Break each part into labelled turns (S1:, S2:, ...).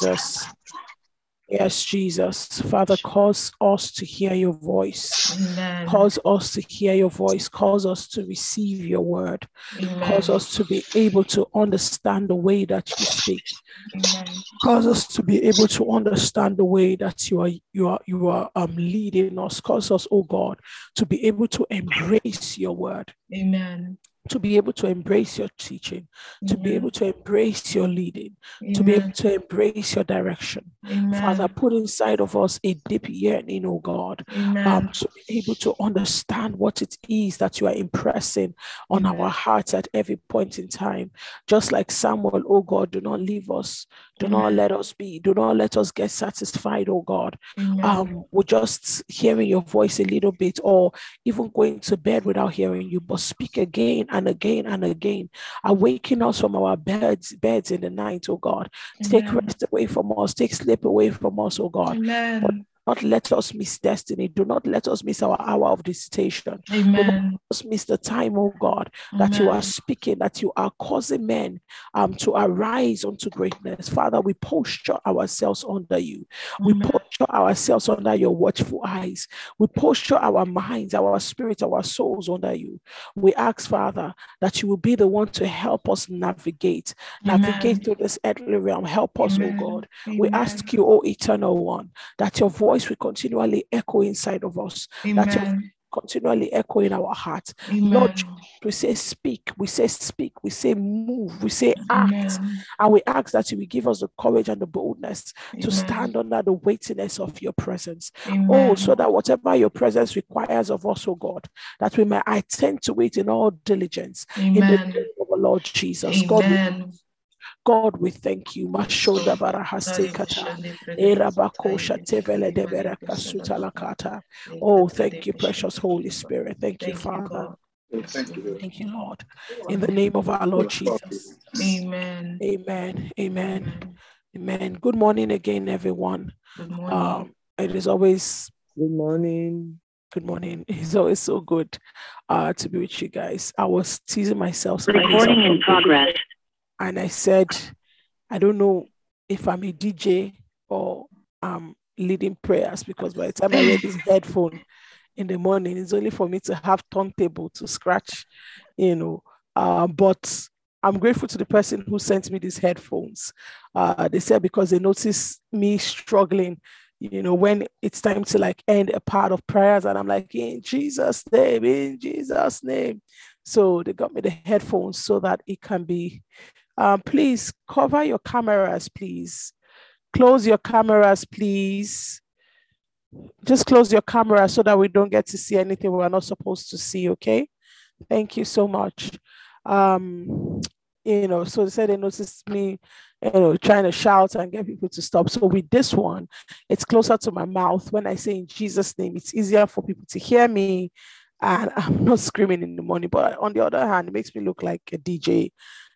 S1: Jesus. Yes, Jesus. Father, cause us to hear your voice.
S2: Amen.
S1: Cause us to hear your voice. Cause us to receive your word.
S2: Amen.
S1: Cause us to be able to understand the way that you speak.
S2: Amen.
S1: Cause us to be able to understand the way that you are you are you are um leading us. Cause us, oh God, to be able to embrace your word,
S2: Amen.
S1: To be able to embrace your teaching, to be able to embrace your leading, to be able to embrace your direction.
S2: Amen.
S1: Father, put inside of us a deep yearning, oh God, um, to be able to understand what it is that you are impressing on our hearts at every point in time. Just like Samuel, oh God, do not leave us. Do not let us be. Do not let us get satisfied, oh God. Um, with just hearing your voice a little bit, or even going to bed without hearing you, but speak again and again and again, awaken us from our beds, beds in the night, oh God. Take rest away from us, take sleep away from us, oh God.
S2: Amen.
S1: Not let us miss destiny. Do not let us miss our hour of visitation. Do not let us miss the time, oh God, that you are speaking, that you are causing men um, to arise unto greatness. Father, we posture ourselves under you. We
S2: Amen.
S1: posture ourselves under your watchful eyes. We posture our minds, our spirits, our souls under you. We ask, Father, that you will be the one to help us navigate, navigate through this earthly realm. Help us, oh
S2: Amen.
S1: God. We ask you, O eternal one, that your voice will continually echo inside of us,
S2: Amen.
S1: continually echo in our hearts. Lord, we say speak, we say speak, we say move, we say act,
S2: Amen.
S1: and we ask that you will give us the courage and the boldness to stand under the weightiness of your presence. Oh, so that whatever your presence requires of us, oh God, that we may attend to it in all diligence. In the name of our Lord Jesus. God,
S2: Amen.
S1: God, we thank you. Mashoda barahasekata. Erabakosha tevele deberaka sutalakata. Oh, thank you, precious Holy Spirit. Thank you, Father.
S3: Thank you.
S1: Thank you, Lord. In the name of our Lord Jesus.
S2: Amen.
S1: Amen. Amen.
S2: Amen.
S1: Amen. Good morning again, everyone.
S2: Good morning.
S1: Um, it is always
S4: Good morning.
S1: good morning. It's always so good uh, to be with you guys. I was teasing myself some days
S5: Recording in progress.
S1: And I said, I don't know if I'm a DJ or I'm leading prayers because by the time I wear this headphone in the morning, it's only for me to have turntable to scratch, you know. Uh, but I'm grateful to the person who sent me these headphones. Uh, they said because they noticed me struggling, you know, when it's time to like end a part of prayers, and I'm like, in Jesus' name, in Jesus' name. So they got me the headphones so that it can be. Um, please cover your cameras, please. Close your cameras, please. Just close your camera so that we don't get to see anything we're not supposed to see, okay? Thank you so much. Um, you know, so they said they noticed me, you know, trying to shout and get people to stop. So with this one, it's closer to my mouth. When I say in Jesus' name, it's easier for people to hear me. And I'm not screaming in the morning, but on the other hand, it makes me look like a DJ.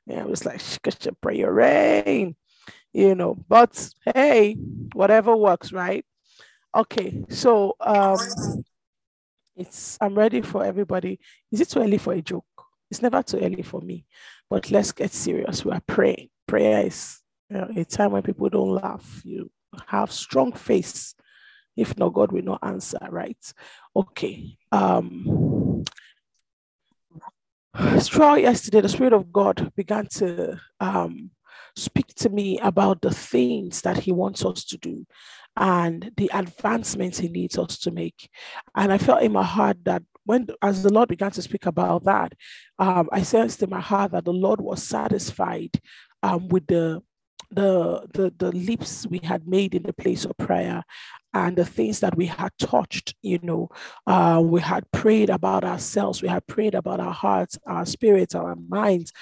S1: Yeah, I was like, "Shikasha, pray your rain, you know. But hey, whatever works, right? Okay, so um it's I'm ready for everybody. Is it too early for a joke? It's never too early for me. But let's get serious. We are praying. Prayer is you know, a time when people don't laugh. You have strong face. If not, God will not answer, right? Okay. Um throughout yesterday, the Spirit of God began to um speak to me about the things that He wants us to do and the advancements He needs us to make. And I felt in my heart that when, as the Lord began to speak about that, um, I sensed in my heart that the Lord was satisfied um, with the the, the the leaps we had made in the place of prayer and the things that we had touched you know uh, we had prayed about ourselves we had prayed about our hearts our spirits our minds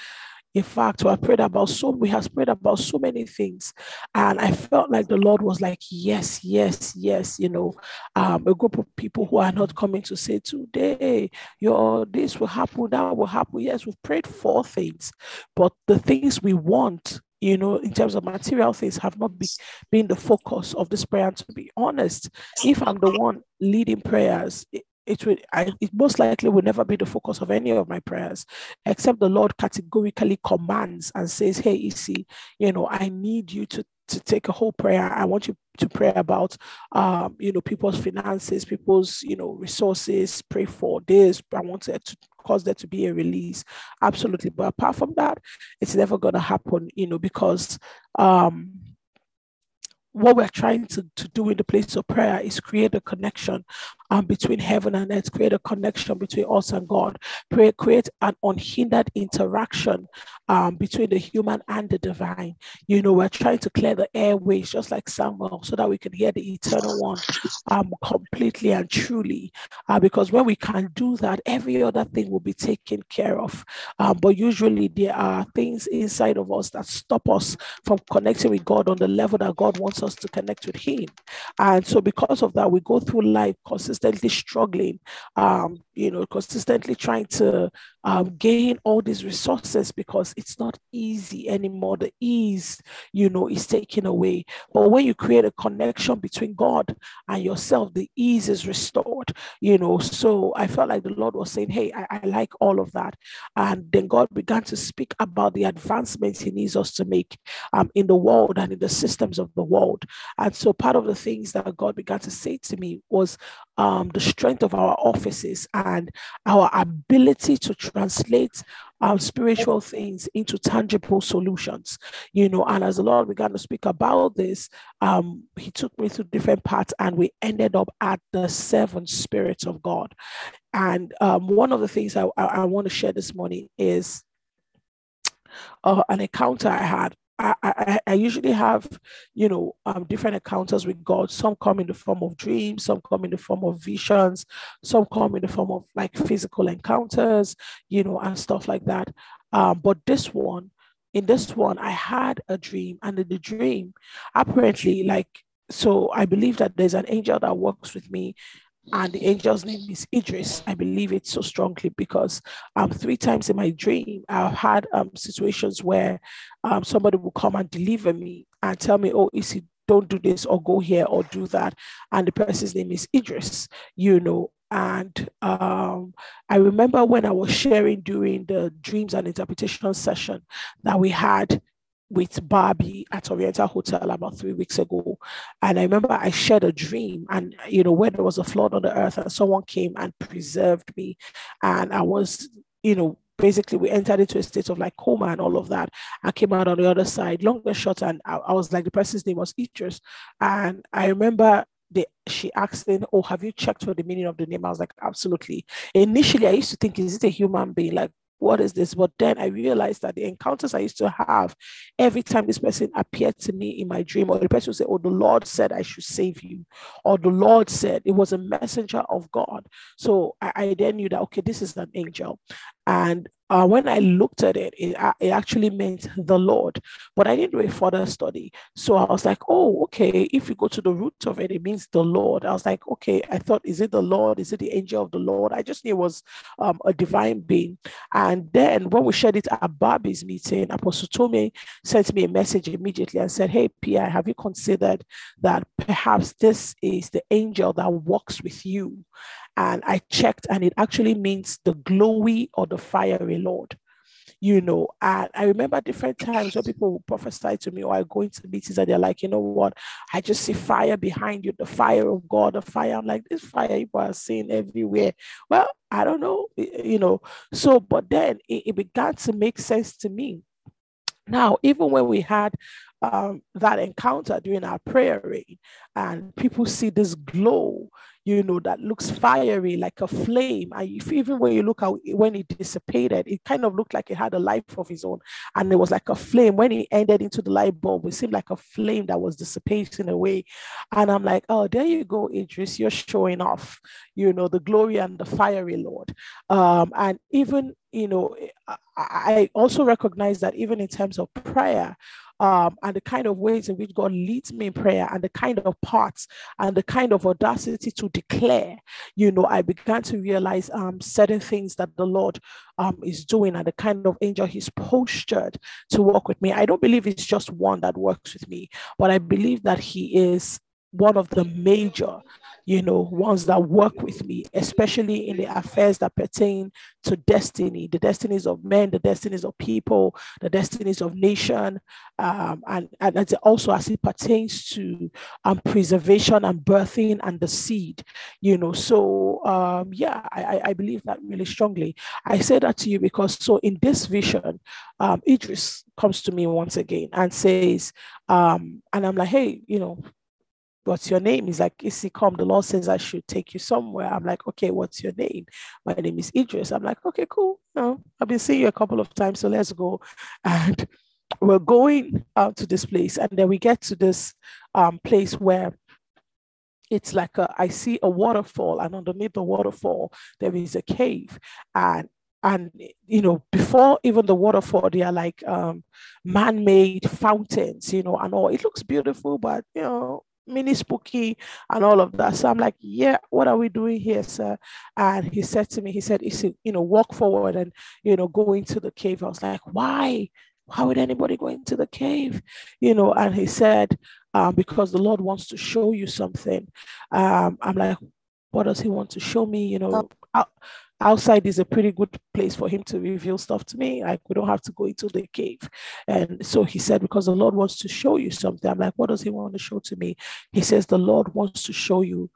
S1: in fact, we have prayed about so we have prayed about so many things, and I felt like the Lord was like, "Yes, yes, yes." You know, um, a group of people who are not coming to say today, your this will happen, that will happen. Yes, we've prayed for things, but the things we want, you know, in terms of material things, have not be, been the focus of this prayer. And to be honest, if I'm the one leading prayers. It, it I, it most likely will never be the focus of any of my prayers except the lord categorically commands and says hey see you know i need you to to take a whole prayer. I want you to pray about, um, you know, people's finances, people's, you know, resources. Pray for this. I want to, to cause there to be a release. Absolutely. But apart from that, it's never going to happen, you know, because um, what we're trying to, to do in the place of prayer is create a connection um, between heaven and earth, create a connection between us and God, pray, create an unhindered interaction um, between the human and the divine. You know, we're trying to clear the airways, just like Samuel, so that we can hear the eternal one um, completely and truly. Uh, because when we can do that, every other thing will be taken care of. Um, but usually, there are things inside of us that stop us from connecting with God on the level that God wants us to connect with Him. And so, because of that, we go through life consistently struggling, um, you know, consistently trying to um, gain all these resources because it's not easy anymore. The ease, you know, is taken away. But when you create a connection between God and yourself, the ease is restored, you know. So I felt like the Lord was saying, Hey, I, I like all of that. And then God began to speak about the advancements He needs us to make um, in the world and in the systems of the world. And so part of the things that God began to say to me was um, the strength of our offices and our ability to translate our spiritual things into tangible solutions you know. And as the lord began to speak about this um he took me through different parts and we ended up at the seven spirits of god. And um, one of the things I, I, I want to share this morning is uh, an encounter I had I, I, usually have, you know, um, different encounters with God. Some come in the form of dreams, some come in the form of visions, some come in the form of like physical encounters, you know, and stuff like that. Um, but this one, in this one, I had a dream, and in the dream, apparently, like, so I believe that there's an angel that works with me and the angel's name is Idris. I believe it so strongly because um, three times in my dream, I've had um, situations where um, somebody will come and deliver me and tell me, oh, Isi, don't do this or go here or do that. And the person's name is Idris, you know. And um, I remember when I was sharing during the dreams and interpretation session that we had with Barbie at Oriental Hotel about three weeks ago. And I remember I shared a dream, and you know, where there was a flood on the earth, and someone came and preserved me. And I was, you know, basically we entered into a state of like coma and all of that. I came out on the other side, long and short, and I, I was like, the person's name was Idris. And I remember they, she asked me, Oh, have you checked for the meaning of the name? I was like, Absolutely. Initially, I used to think, Is it a human being? Like, what is this? But then I realized that the encounters I used to have, every time this person appeared to me in my dream, or the person would say, Oh, the Lord said I should save you, or the Lord said it was a messenger of God. So I, I then knew that, okay, this is an angel. And uh, when I looked at it, it, uh, it actually meant the Lord, but I didn't do a further study. So I was like, oh, okay, if you go to the root of it, it means the Lord. I was like, okay, I thought, is it the Lord? Is it the angel of the Lord? I just knew it was um, a divine being. And then when we shared it at Barbie's meeting, Apostle Tome sent me a message immediately and said, hey, P.I., have you considered that perhaps this is the angel that walks with you? And I checked, and it actually means the glowy or the fiery Lord. You know, and I remember different times when people would prophesy to me, or I go into meetings and they're like, you know what, I just see fire behind you, the fire of God, the fire. I'm like, this fire people are seeing everywhere. Well, I don't know, you know. So, but then it, it began to make sense to me. Now, even when we had um, that encounter during our prayer and people see this glow, you know, that looks fiery like a flame. And if, even when you look at when it dissipated, it kind of looked like it had a life of its own. And it was like a flame. When it ended into the light bulb, it seemed like a flame that was dissipating away. And I'm like, oh, there you go, Idris, you're showing off, you know, the glory and the fiery Lord. Um, and even, you know, I also recognize that even in terms of prayer, um, and the kind of ways in which God leads me in prayer and the kind of parts and the kind of audacity to declare, you know, I began to realize um, certain things that the Lord um, is doing and the kind of angel he's postured to work with me. I don't believe it's just one that works with me, but I believe that he is one of the major you know, ones that work with me, especially in the affairs that pertain to destiny, the destinies of men, the destinies of people, the destinies of nation, um, and, and also as it pertains to um, preservation and birthing and the seed, you know. So, um, yeah, I, I believe that really strongly. I say that to you because, so in this vision, um, Idris comes to me once again and says, um, and I'm like, hey, you know, what's your name? He's like, Issy, come. The Lord says I should take you somewhere. I'm like, okay, what's your name? My name is Idris. I'm like, okay, cool. No, I've been seeing you a couple of times, so let's go. And we're going out to this place. And then we get to this um, place where it's like a, I see a waterfall, and underneath the waterfall, there is a cave. And and you know before even the waterfall they are like um man-made fountains you know and all it looks beautiful but you know mini spooky and all of that. So I'm like, yeah, what are we doing here, sir? And he said to me, he said, you know, walk forward and, you know, go into the cave. I was like, why? Why would anybody go into the cave? You know, and he said, um, because the Lord wants to show you something. Um, I'm like, what does he want to show me? You know, oh outside is a pretty good place for him to reveal stuff to me. Like we don't have to go into the cave. And so he said, because the Lord wants to show you something. I'm like, what does he want to show to me? He says, the Lord wants to show you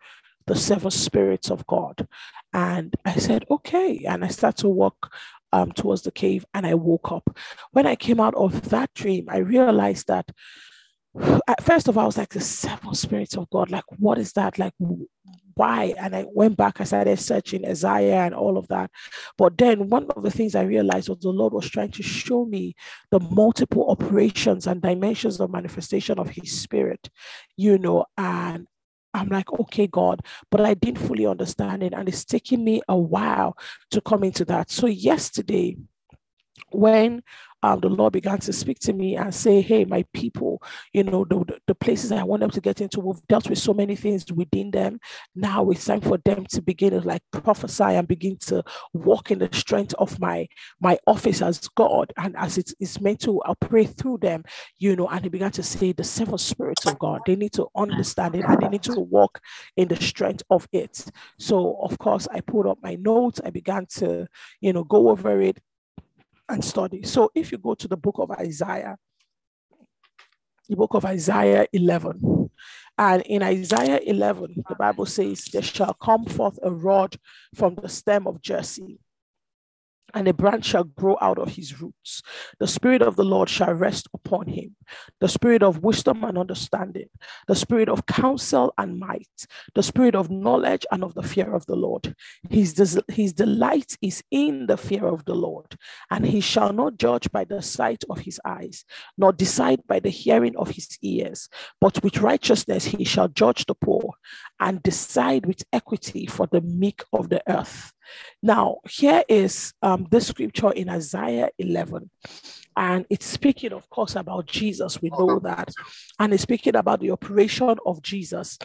S1: the seven spirits of God. And I said, okay. And I start to walk um, towards the cave and I woke up. When I came out of that dream, I realized that first of all, I was like the seven spirits of God. Like, what is that? Like, why? And I went back, I started searching Isaiah and all of that. But then one of the things I realized was the Lord was trying to show me the multiple operations and dimensions of manifestation of his spirit, you know, and I'm like, okay, God, but I didn't fully understand it. And it's taking me a while to come into that. So yesterday, when um, the Lord began to speak to me and say, Hey, my people, you know, the, the places I want them to get into, we've dealt with so many things within them. Now it's time for them to begin to like prophesy and begin to walk in the strength of my my office as God and as it is meant to operate through them, you know. And he began to say, The seven spirits of God, they need to understand it and they need to walk in the strength of it. So, of course, I pulled up my notes, I began to, you know, go over it and study. So if you go to the book of Isaiah, the book of Isaiah 11, and in Isaiah 11, the Bible says, There shall come forth a rod from the stem of Jesse and a branch shall grow out of his roots. The Spirit of the Lord shall rest upon him the Spirit of wisdom and understanding, the Spirit of counsel and might, the Spirit of knowledge and of the fear of the Lord. His, des- his delight is in the fear of the Lord, and he shall not judge by the sight of his eyes, nor decide by the hearing of his ears, but with righteousness he shall judge the poor and decide with equity for the meek of the earth. Now, here is um, this scripture in Isaiah 11. And it's speaking, of course, about Jesus. We know that. And it's speaking about the operation of Jesus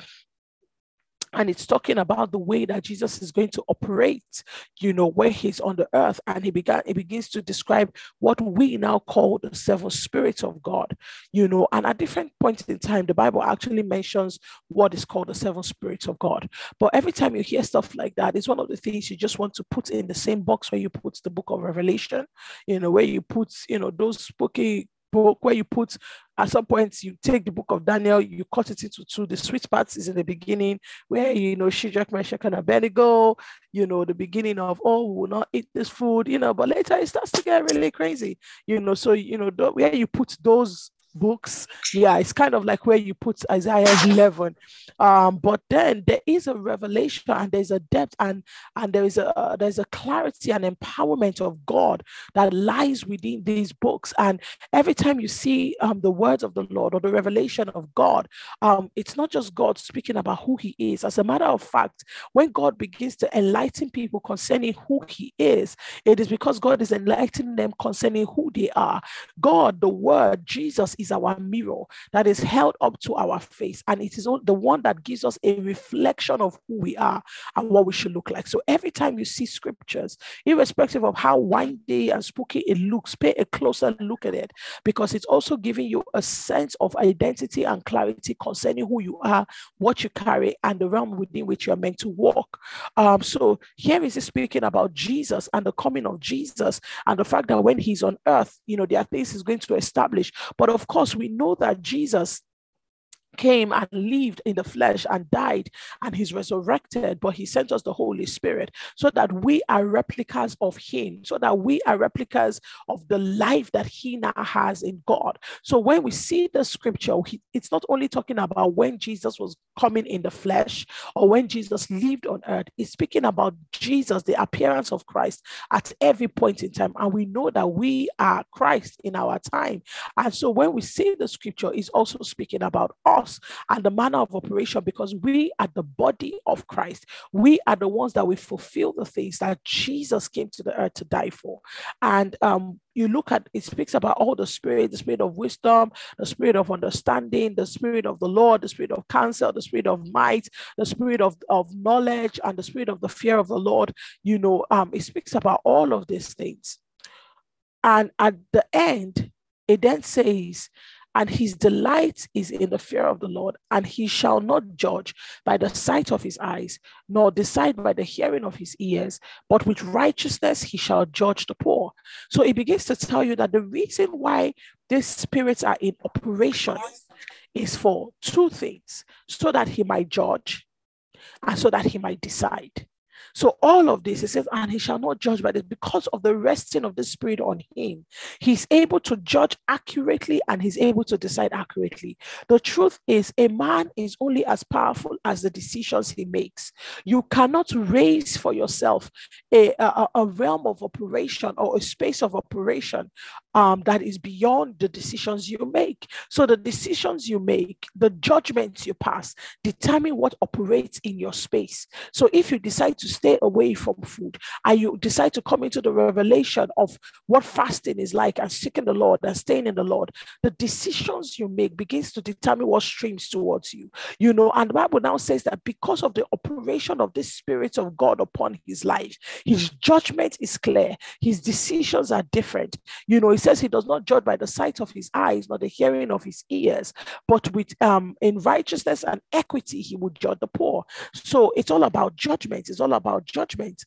S1: and it's talking about the way that Jesus is going to operate, you know, where he's on the earth. And he began, he begins to describe what we now call the seven spirits of God, you know, and at different points in time, the Bible actually mentions what is called the seven spirits of God. But every time you hear stuff like that, it's one of the things you just want to put in the same box where you put the book of Revelation, you know, where you put, you know, those spooky book where you put at some point you take the book of Daniel, you cut it into two. The sweet parts is in the beginning where you know Shadrach, Meshach, and Abednego, you know, the beginning of oh, we will not eat this food, you know, but later it starts to get really crazy, you know. So you know, where you put those books. Yeah, it's kind of like where you put Isaiah 11. Um, but then there is a revelation and there's a depth and and there is a uh, there's a clarity and empowerment of God that lies within these books. And every time you see um, the words of the Lord or the revelation of God, um, it's not just God speaking about who He is. As a matter of fact, when God begins to enlighten people concerning who He is, it is because God is enlightening them concerning who they are. God, the Word, Jesus is our mirror that is held up to our face, and it is the one that gives us a reflection of who we are and what we should look like. So every time you see scriptures, irrespective of how windy and spooky it looks, pay a closer look at it because it's also giving you a sense of identity and clarity concerning who you are, what you carry, and the realm within which you are meant to walk. Um, so here is it speaking about Jesus and the coming of Jesus and the fact that when he's on earth, you know, there are things he's going to establish. But of course, we know that Jesus came and lived in the flesh and died and he's resurrected but he sent us the holy spirit so that we are replicas of him so that we are replicas of the life that he now has in god. So when we see the scripture it's not only talking about when jesus was coming in the flesh or when jesus lived on earth it's speaking about jesus the appearance of christ at every point in time. And we know that we are christ in our time. And so when we see the scripture it's also speaking about us us and the manner of operation because we are the body of Christ. We are the ones that we fulfill the things that Jesus came to the earth to die for. And um, you look at it speaks about all the spirit, the spirit of wisdom, the spirit of understanding, the spirit of the Lord, the spirit of counsel, the spirit of might, the spirit of, of knowledge, and the spirit of the fear of the Lord. You know, um, it speaks about all of these things. And at the end, it then says, and his delight is in the fear of the Lord, and he shall not judge by the sight of his eyes, nor decide by the hearing of his ears, but with righteousness he shall judge the poor. So it begins to tell you that the reason why these spirits are in operation is for two things so that he might judge and so that he might decide. So all of this, he says, and he shall not judge by this because of the resting of the Spirit on him. He's able to judge accurately and he's able to decide accurately. The truth is, a man is only as powerful as the decisions he makes. You cannot raise for yourself a, a, a realm of operation or a space of operation um, that is beyond the decisions you make. So the decisions you make, the judgments you pass, determine what operates in your space. So if you decide to stay away from food and you decide to come into the revelation of what fasting is like and seeking the Lord and staying in the Lord, the decisions you make begins to determine what streams towards you. You know, and the Bible now says that because of the operation of the Spirit of God upon his life, his judgment is clear, his decisions are different. You know, says he does not judge by the sight of his eyes, nor the hearing of his ears, but with um in righteousness and equity, he would judge the poor. So it's all about judgment, it's all about about judgment.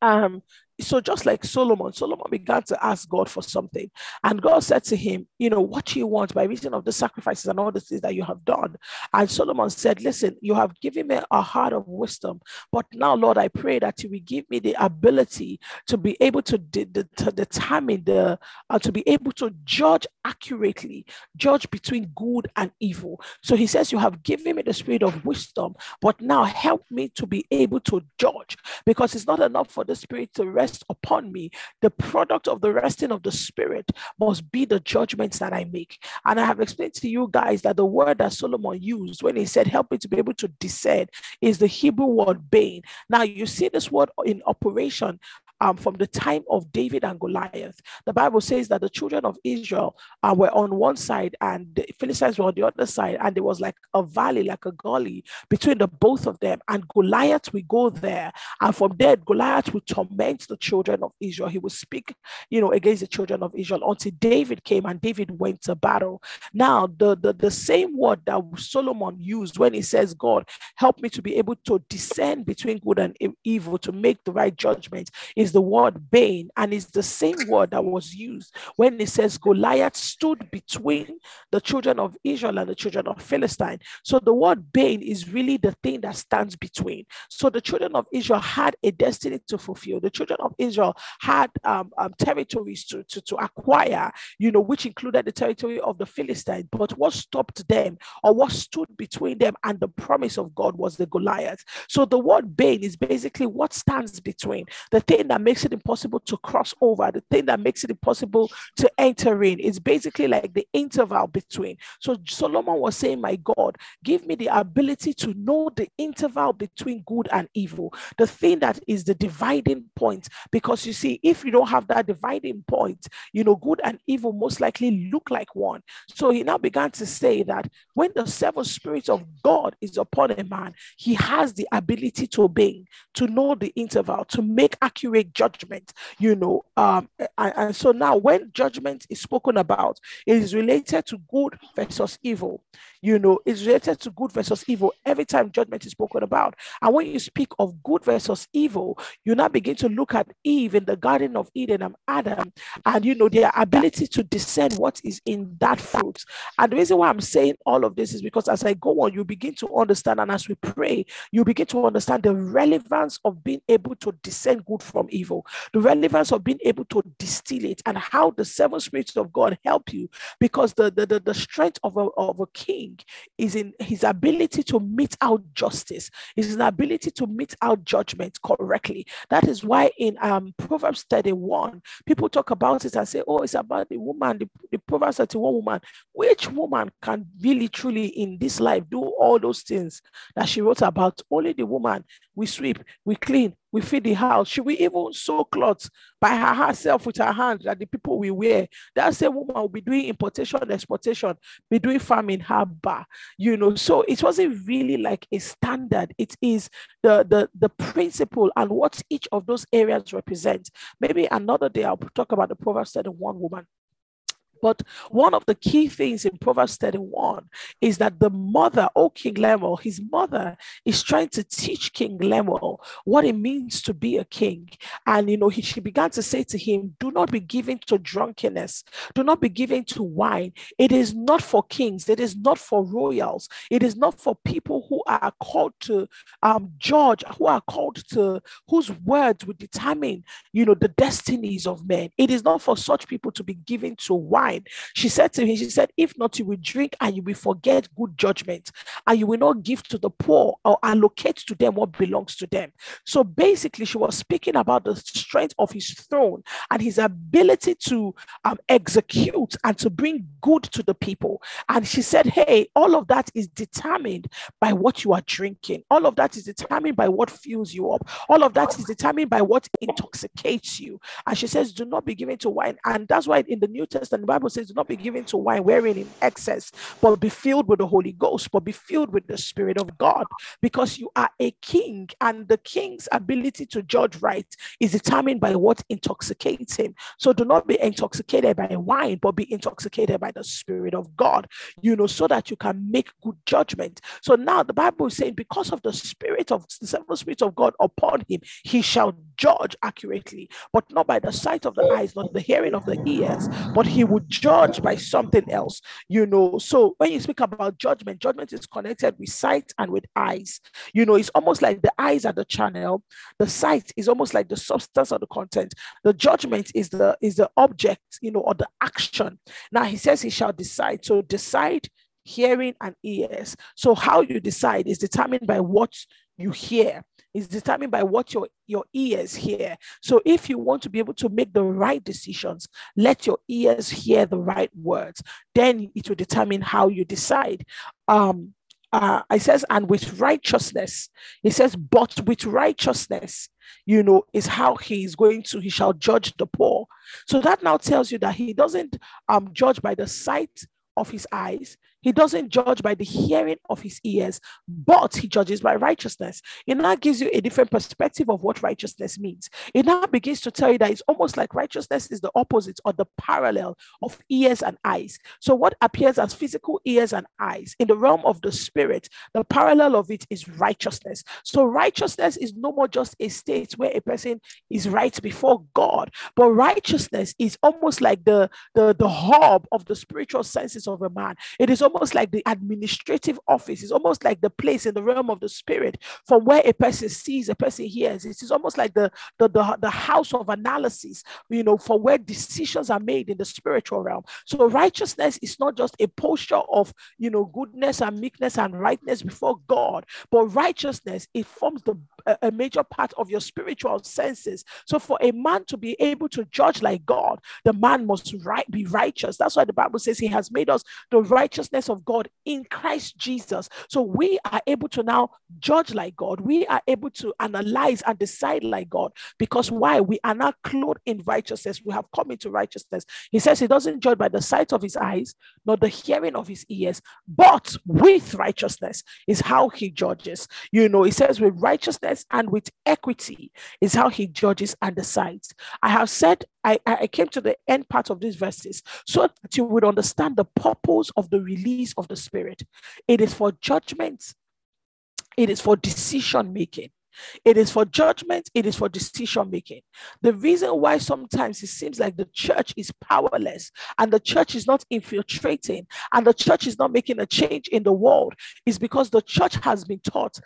S1: Um, so just like Solomon, Solomon began to ask God for something, and God said to him, "You know what you want by reason of the sacrifices and all the things that you have done." And Solomon said, "Listen, you have given me a heart of wisdom, but now, Lord, I pray that you will give me the ability to be able to, de- de- to determine the, uh, to be able to judge accurately, judge between good and evil." So he says, "You have given me the spirit of wisdom, but now help me to be able to judge, because it's not enough for the spirit to rest." Rest upon me, the product of the resting of the Spirit must be the judgments that I make. And I have explained to you guys that the word that Solomon used when he said, Help me to be able to discern, is the Hebrew word bane. Now, you see this word in operation um, from the time of David and Goliath. The Bible says that the children of Israel uh, were on one side and the Philistines were on the other side, and there was like a valley, like a gully between the both of them. And Goliath will go there, and from there, Goliath will torment the children of Israel. He will speak, you know, against the children of Israel until David came and David went to battle. Now, the, the, the same word that Solomon used when he says, God, help me to be able to discern between good and evil to make the right judgment is is the word bane, and it's the same word that was used when it says Goliath stood between the children of Israel and the children of Philistine. So the word bane is really the thing that stands between. So the children of Israel had a destiny to fulfill. The children of Israel had um, um, territories to, to, to acquire, you know, which included the territory of the Philistine. But what stopped them or what stood between them and the promise of God was the Goliath. So the word bane is basically what stands between the thing that that makes it impossible to cross over, the thing that makes it impossible to enter in. It's basically like the interval between. So Solomon was saying, My God, give me the ability to know the interval between good and evil, the thing that is the dividing point. Because you see, if you don't have that dividing point, you know, good and evil most likely look like one. So he now began to say that when the seven spirits of God is upon a man, he has the ability to obey, to know the interval, to make accurate judgment, you know. Um, and, and so now when judgment is spoken about, it is related to good versus evil. You know, it's related to good versus evil every time judgment is spoken about. And when you speak of good versus evil, you now begin to look at Eve in the Garden of Eden and Adam, and you know, their ability to discern what is in that fruit. And the reason why I'm saying all of this is because as I go on, you begin to understand, and as we pray, you begin to understand the relevance of being able to discern good from evil, the relevance of being able to distill it, and how the seven spirits of God help you because the, the, the, the strength of a, of a king is in his ability to mete out justice, is his ability to mete out judgment correctly. That is why in um, Proverbs 31, people talk about it and say, oh, it's about the woman, the, the Proverbs 31 woman. Which woman can really, truly in this life do all those things that she wrote about? Only the woman. We sweep, we clean, we feed the house. Should we even sew clothes by her herself with her hand that the people will wear? That same woman will be doing importation, exportation, be doing farming, her bar, you know. So it wasn't really like a standard. It is the the the principle and what each of those areas represent. Maybe another day I'll talk about the Proverbs 31 woman. But one of the key things in Proverbs 31 is that the mother, oh King Lemuel, his mother is trying to teach King Lemuel what it means to be a king. And, you know, he, she began to say to him, Do not be given to drunkenness, do not be given to wine. It is not for kings, it is not for royals, it is not for people who are called to um, judge, who are called to, whose words would determine, you know, the destinies of men. It is not for such people to be given to wine wine. She said to him, She said, If not, you will drink and you will forget good judgment, and you will not give to the poor or allocate to them what belongs to them. So basically, she was speaking about the strength of his throne and his ability to um, execute and to bring good to the people. And she said, Hey, all of that is determined by what you are drinking, all of that is determined by what fills you up, all of that is determined by what intoxicates you. And she says, Do not be given to wine. And that's why in the New Testament, Bible says, do not be given to wine wherein in excess, but be filled with the Holy Ghost, but be filled with the Spirit of God, because you are a king, and the king's ability to judge right is determined by what intoxicates him. So do not be intoxicated by wine, but be intoxicated by the Spirit of God, you know, so that you can make good judgment. So now the Bible is saying, because of the Spirit of the seven spirits of God upon him, he shall judge accurately, but not by the sight of the eyes, not the hearing of the ears, but he would judge by something else, you know. So when you speak about judgment, judgment is connected with sight and with eyes. You know, it's almost like the eyes are the channel, the sight is almost like the substance of the content. The judgment is the is the object, you know, or the action. Now he says he shall decide. So decide hearing and ears. So how you decide is determined by what you hear is determined by what your, your ears hear. So if you want to be able to make the right decisions, let your ears hear the right words. Then it will determine how you decide. Um, uh, it says, and with righteousness, it says, but with righteousness, you know, is how he is going to, he shall judge the poor. So that now tells you that he doesn't um, judge by the sight of his eyes, he doesn't judge by the hearing of his ears, but he judges by righteousness. It now gives you a different perspective of what righteousness means. It now begins to tell you that it's almost like righteousness is the opposite or the parallel of ears and eyes. So, what appears as physical ears and eyes in the realm of the spirit, the parallel of it is righteousness. So, righteousness is no more just a state where a person is right before God, but righteousness is almost like the, the, the hub of the spiritual senses of a man. It is almost like the administrative office. It's almost like the place in the realm of the spirit from where a person sees, a person hears. It is almost like the, the, the, the house of analysis, you know, for where decisions are made in the spiritual realm. So righteousness is not just a posture of, you know, goodness and meekness and rightness before God, but righteousness, it forms the a, major part of your spiritual senses. So for a man to be able to judge like God, the man must right be righteous. That's why the Bible says he has made us the righteousness of God in Christ Jesus. So we are able to now judge like God. We are able to analyze and decide like God because why? We are now clothed in righteousness. We have come into righteousness. He says he doesn't judge by the sight of his eyes, nor the hearing of his ears, but with righteousness is how he judges. You know, he says with righteousness and with equity is how he judges and decides. I have said I, I came to the end part of these verses so that you would understand the purpose of the release of the Spirit. It is for judgment, it is for decision making. It is for judgment, it is for decision making. The reason why sometimes it seems like the church is powerless and the church is not infiltrating and the church is not making a change in the world is because the church has been taught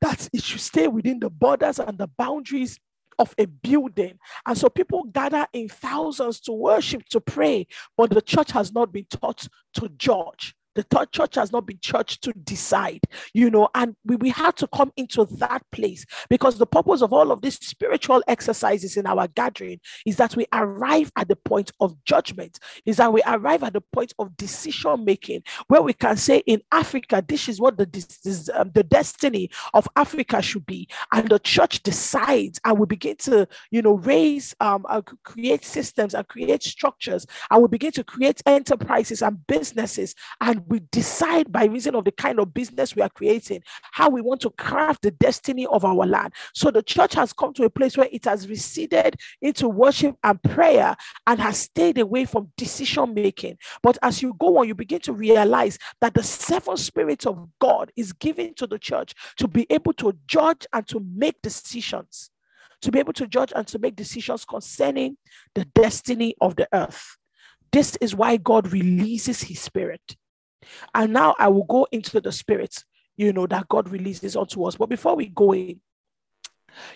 S1: that it should stay within the borders and the boundaries of a building. And so people gather in thousands to worship, to pray, but the church has not been taught to judge. The church has not been church to decide, you know, and we, we have to come into that place because the purpose of all of these spiritual exercises in our gathering is that we arrive at the point of judgment, is that we arrive at the point of decision making where we can say, in Africa, this is what the, this, um, the destiny of Africa should be. And the church decides and we begin to, you know, raise, um, uh, create systems and create structures and we begin to create enterprises and businesses and we decide by reason of the kind of business we are creating how we want to craft the destiny of our land. So the church has come to a place where it has receded into worship and prayer and has stayed away from decision making. But as you go on, you begin to realize that the seven spirits of God is given to the church to be able to judge and to make decisions to be able to judge and to make decisions concerning the destiny of the earth. This is why God releases his spirit. And now I will go into the spirit, you know, that God releases unto us. But before we go in,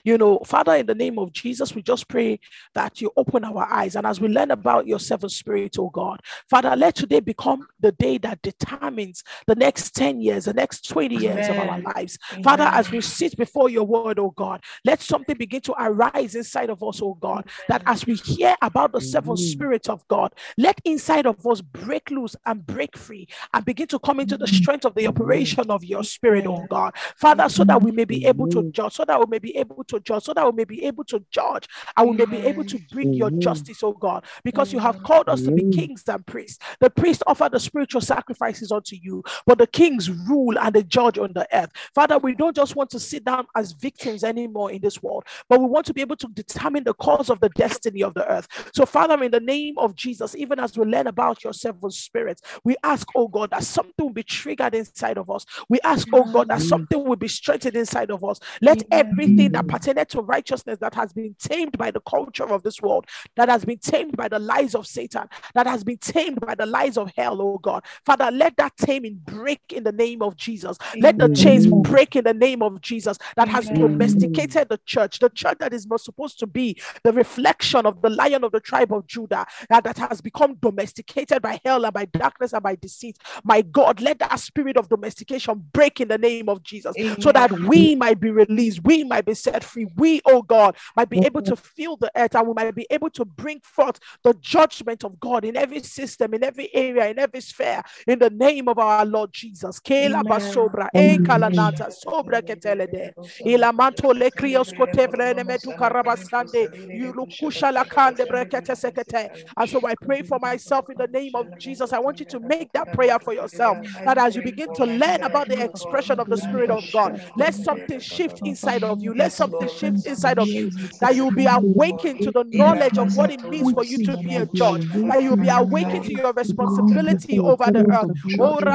S1: you know, Father, in the name of Jesus, we just pray that you open our eyes. And as we learn about your seven spirit, oh God, Father, let today become the day that determines the next 10 years, the next 20 years Amen. of our lives. Amen. Father, as we sit before your word, oh God, let something begin to arise inside of us, oh God, that as we hear about the seven spirits of God, let inside of us break loose and break free and begin to come into the strength of the operation of your spirit, oh God. Father, so that we may be able to judge, so that we may be able able to judge, so that we may be able to judge and we may be able to bring your justice, oh God, because you have called us to be kings and priests. The priests offer the spiritual sacrifices unto you, but the kings rule and they judge on the earth. Father, we don't just want to sit down as victims anymore in this world, but we want to be able to determine the cause of the destiny of the earth. So, Father, in the name of Jesus, even as we learn about your seven spirits, we ask, oh God, that something will be triggered inside of us. We ask, oh God, that something will be strengthened inside of us. Let everything that pertained to righteousness that has been tamed by the culture of this world, that has been tamed by the lies of Satan, that has been tamed by the lies of hell, oh God. Father, let that taming break in the name of Jesus. Let the chains break in the name of Jesus that has domesticated the church, the church that is not supposed to be the reflection of the lion of the tribe of Judah, that, that has become domesticated by hell and by darkness and by deceit. My God, let that spirit of domestication break in the name of Jesus so that we might be released, we might be set free. We, oh God, might be able mm-hmm. to feel the earth and we might be able to bring forth the judgment of God in every system, in every area, in every sphere, in the name of our Lord Jesus. basobra, sobra ketelede, le krios karabasande, la kande brekete sekete. And so I pray for myself in the name of Jesus. I want you to make that prayer for yourself. That as you begin to learn about the expression of the Spirit of God, let something shift inside of you. Let something shift inside of you. That you will be awakened to the knowledge of what it means for you to be a judge. That you will be awakened to your responsibility over the earth. Oh, From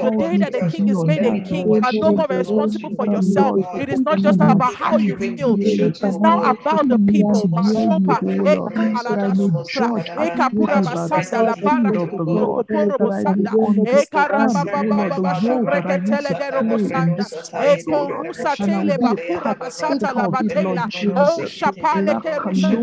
S1: the day that the king is made a king, you are no more responsible for yourself. It is not just about how you feel, it is now about the people. Oh. Rusa
S3: And I
S1: Tele
S3: will
S1: Bakura Basata
S3: partake of
S1: Labatela. Oh, Shapale Kerusha.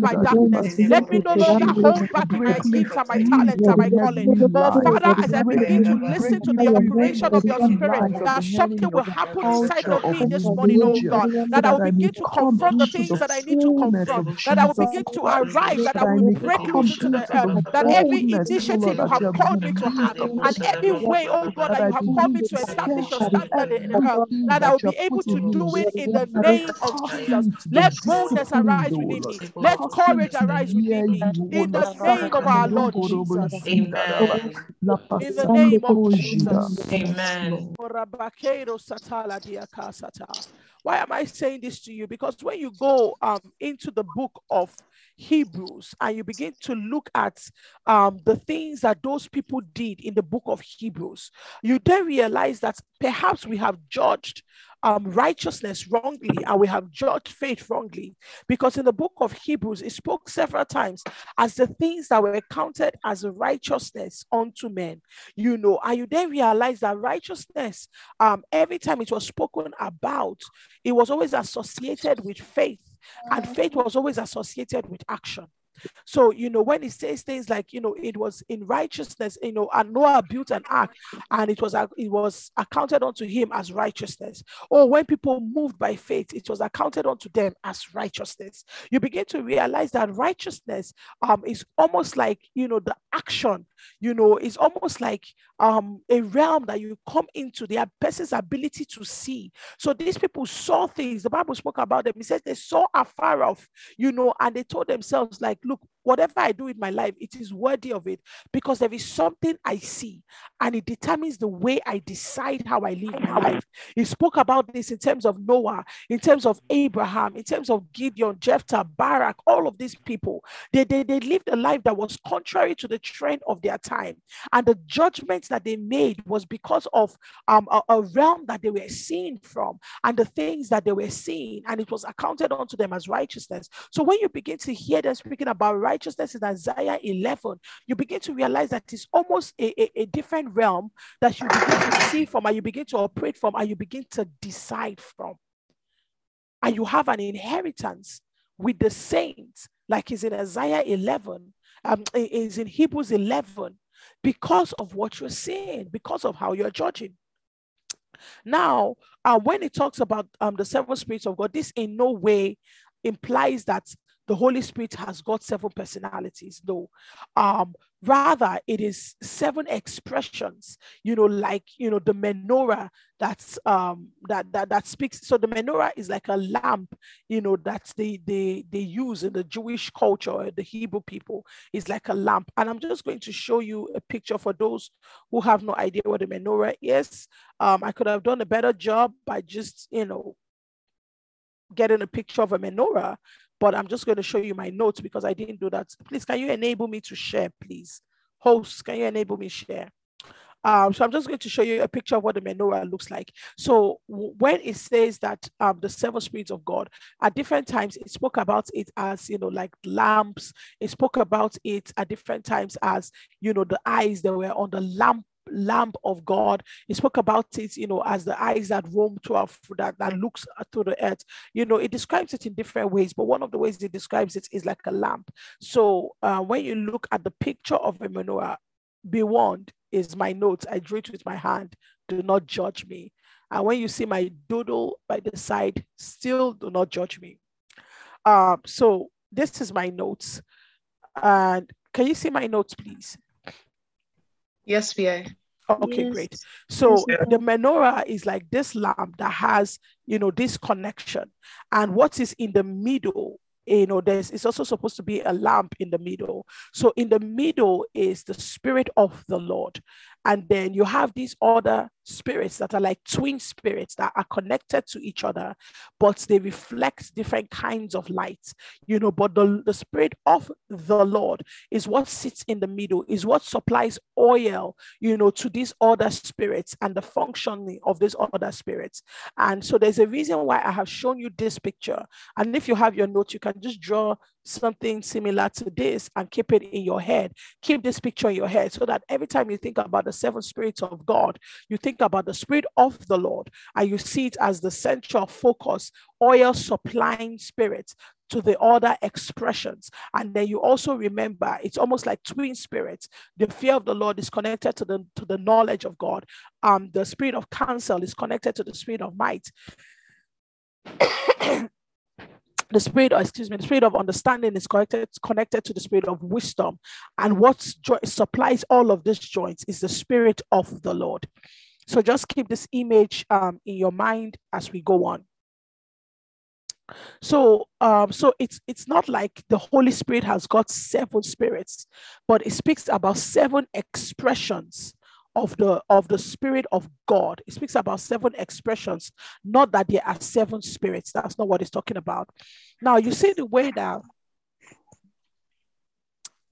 S1: By darkness. Let me no longer hold back my gifts and my talents and my calling. But Father, as I begin to listen to the operation of your spirit, that something will happen inside of me this morning, oh God. That I will begin to confront the things that I need to confront. That I will begin to arise. That I will break loose into the earth. That every initiative you have called me to have, and every way, oh God, that you have called me to establish your standard in the earth, that I will be able to do it in the name of Jesus. Let boldness arise within me. Let courage arise within me. In the name of our Lord Jesus.
S2: Amen.
S1: In the name of Jesus.
S2: Amen.
S1: Orabakeiro satala diakasata. Why am I saying this to you? Because when you go um, into the book of Hebrews and you begin to look at um, the things that those people did in the book of Hebrews, you then realize that perhaps we have judged um, righteousness wrongly and we have judged faith wrongly. Because in the book of Hebrews, it spoke several times as the things that were counted as righteousness unto men, you know, and you then realize that righteousness, um, every time it was spoken about, it was always associated with faith, and mm-hmm. faith was always associated with action. So, you know, when he says things like, you know, it was in righteousness, you know, and Noah built an ark and it was it was accounted unto him as righteousness. Or when people moved by faith, it was accounted unto them as righteousness. You begin to realize that righteousness um is almost like, you know, the action, you know, is almost like um a realm that you come into the person's ability to see. So these people saw things. The Bible spoke about them. He says they saw afar off, you know, and they told themselves, like, look, whatever I do in my life, it is worthy of it because there is something I see and it determines the way I decide how I live my life. He spoke about this in terms of Noah, in terms of Abraham, in terms of Gideon, Jephthah, Barak, all of these people. They, they, they lived a life that was contrary to the trend of their time. And the judgments that they made was because of um, a, a realm that they were seen from and the things that they were seeing, and it was accounted unto them as righteousness. So when you begin to hear them speaking about righteousness in Isaiah 11, you begin to realize that it's almost a, a, a different realm that you begin to see from and you begin to operate from and you begin to decide from. And you have an inheritance with the saints, like is in Isaiah 11, um, is in Hebrews 11, because of what you're seeing, because of how you're judging. Now, uh, when it talks about um, the seven spirits of God, this in no way implies that the Holy Spirit has got seven personalities. No, um, rather it is seven expressions. You know, like you know the menorah that's um that that that speaks. So the menorah is like a lamp. You know that's they they they use in the Jewish culture, the Hebrew people is like a lamp. And I'm just going to show you a picture for those who have no idea what a menorah is. Um, I could have done a better job by just you know getting a picture of a menorah but I'm just going to show you my notes because I didn't do that. Please, can you enable me to share, please? Hosts, can you enable me share? Um, so I'm just going to show you a picture of what the menorah looks like. So when it says that um, the seven spirits of God, at different times it spoke about it as you know like lamps. It spoke about it at different times as you know the eyes that were on the lamp lamp of God. He spoke about it, you know, as the eyes that roam throughout that, that looks through the earth. You know, it describes it in different ways, but one of the ways it describes it is like a lamp. So uh, when you look at the picture of a be warned is my notes. I drew it with my hand. Do not judge me. And when you see my doodle by the side, still do not judge me. Um, so this is my notes. And can you see my notes, please?
S2: Yes, PA.
S1: Okay,
S4: Yes.
S1: great. So
S4: Yes,
S1: the menorah is like this lamp that has, you know, this connection. And what is in the middle, you know, there's it's also supposed to be a lamp in the middle. So in the middle is the spirit of the Lord. And then you have these other spirits that are like twin spirits that are connected to each other, but they reflect different kinds of light, you know. But the, the spirit of the Lord is what sits in the middle, is what supplies oil, you know, to these other spirits and the functioning of these other spirits. And so there's a reason why I have shown you this picture. And if you have your notes, you can just draw something similar to this and keep it in your head. Keep this picture in your head so that every time you think about the seven spirits of God, you think about the spirit of the Lord and you see it as the central focus, oil supplying spirit to the other expressions. And then you also remember it's almost like twin spirits. The fear of the Lord is connected to the to the knowledge of God. Um, the spirit of counsel is connected to the spirit of might. the spirit, or excuse me, the spirit of understanding is connected connected to the spirit of wisdom, and what jo- supplies all of these joints is the spirit of the Lord. So just keep this image um, in your mind as we go on. So, um, so it's it's not like the Holy Spirit has got seven spirits, but it speaks about seven expressions of the of the spirit of god. It speaks about seven expressions not that there are seven spirits. That's not what it's talking about. Now you see the way that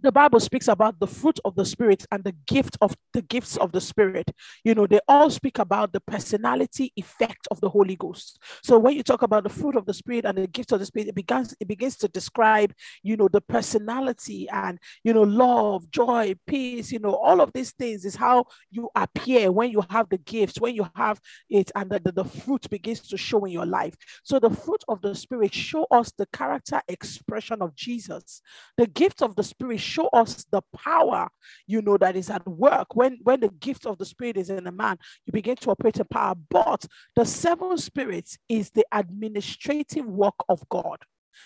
S1: the Bible speaks about the fruit of the spirit and the gift of the gifts of the spirit. You know, they all speak about the personality effect of the Holy Ghost. So when you talk about the fruit of the spirit and the gift of the spirit, it begins it begins to describe, you know, the personality and you know, love, joy, peace, you know, all of these things is how you appear when you have the gifts, when you have it, and the, the, the fruit begins to show in your life. So the fruit of the spirit show us the character expression of Jesus. The gift of the spirit show us the power, you know, that is at work. When, when the gift of the Spirit is in a man, you begin to operate in power. But the seven spirits is the administrative work of God.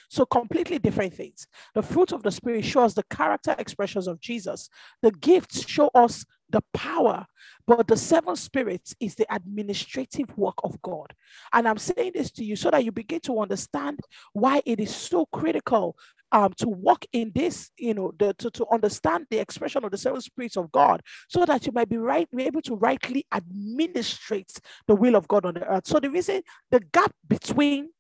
S1: So, completely different things. The fruit of the Spirit shows the character expressions of Jesus. The gifts show us the power, but the seven spirits is the administrative work of God. And I'm saying this to you so that you begin to understand why it is so critical um, to walk in this, you know, the, to, to understand the expression of the seven spirits of God, so that you might be right, be able to rightly administrate the will of God on the earth. So the reason the gap between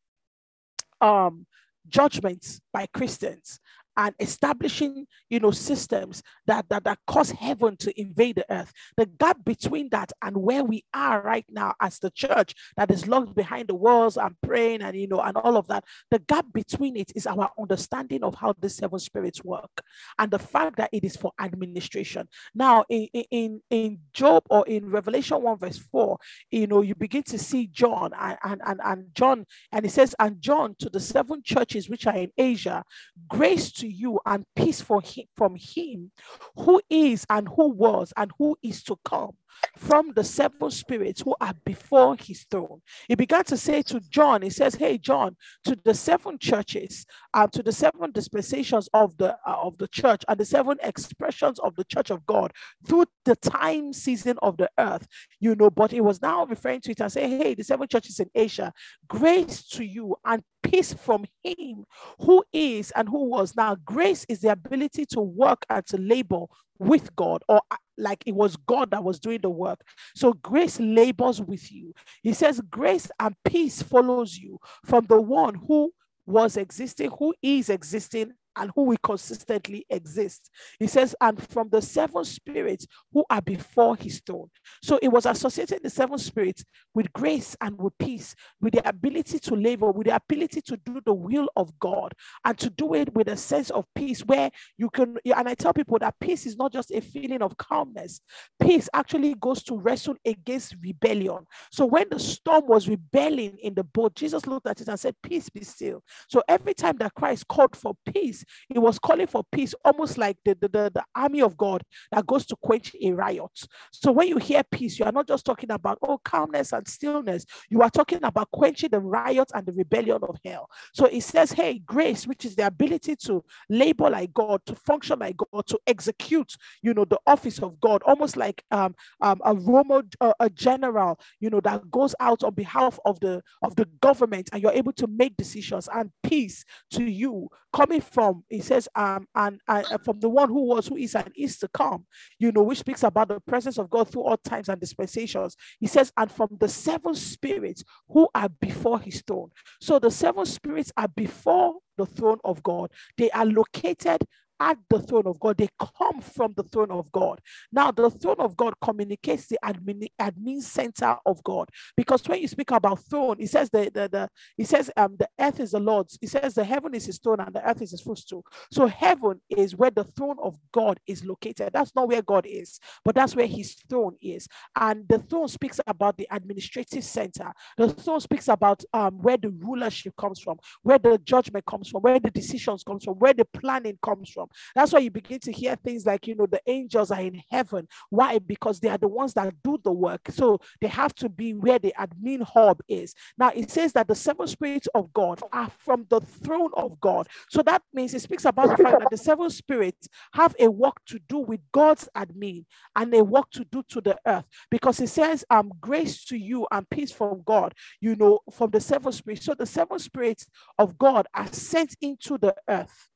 S1: um judgments by Christians and establishing you know systems that, that that cause heaven to invade the earth. The gap between that and where we are right now as the church that is locked behind the walls and praying and you know and all of that the gap between it is our understanding of how the seven spirits work and the fact that it is for administration. Now in in in job or in revelation 1 verse 4 you know you begin to see john and and and, and john and he says and john to the seven churches which are in asia grace to you and peace for him, from him who is and who was and who is to come from the seven spirits who are before his throne. He began to say to John, he says, Hey, John, to the seven churches, um, to the seven dispensations of the uh, of the church and the seven expressions of the church of God through the time season of the earth, you know, but he was now referring to it and say, Hey, the seven churches in Asia, grace to you and peace from him who is and who was. Now, grace is the ability to work and to labor with God or uh, like it was God that was doing the work. So grace labors with you. He says, Grace and peace follows you from the one who was existing, who is existing, and who will consistently exist. He says, and from the seven spirits who are before his throne. So it was associated the seven spirits with grace and with peace, with the ability to labor, with the ability to do the will of God, and to do it with a sense of peace where you can. And I tell people that peace is not just a feeling of calmness, peace actually goes to wrestle against rebellion. So when the storm was rebelling in the boat, Jesus looked at it and said, Peace be still. So every time that Christ called for peace, he was calling for peace, almost like the, the, the, the, army of God that goes to quench a riot. So when you hear peace, you are not just talking about, oh, calmness and stillness. You are talking about quenching the riot and the rebellion of hell. So it says, hey, grace, which is the ability to labor like God, to function like God, to execute, you know, the office of God, almost like um, um, a Roman, uh, a general, you know, that goes out on behalf of the of the government, and you're able to make decisions and peace to you coming from he says, um, and, and from the one who was, who is, and is to come, you know, which speaks about the presence of God through all times and dispensations. He says, and from the seven spirits who are before his throne. So the seven spirits are before the throne of God. They are located at the throne of God. They come from the throne of God. Now, the throne of God communicates the admin, admin center of God. Because when you speak about throne, it says the, the, the it says um the earth is the Lord's. It says the heaven is his throne and the earth is his footstool. So heaven is where the throne of God is located. That's not where God is, but that's where his throne is. And the throne speaks about the administrative center. The throne speaks about um where the rulership comes from, where the judgment comes from, where the decisions comes from, where the planning comes from. That's why you begin to hear things like, you know, the angels are in heaven. Why? Because they are the ones that do the work. So they have to be where the admin hub is. Now it says that the seven spirits of God are from the throne of God. So that means it speaks about the fact that the seven spirits have a work to do with God's admin and a work to do to the earth. Because it says, um, grace to you and peace from God, you know, from the seven spirits. So the seven spirits of God are sent into the earth.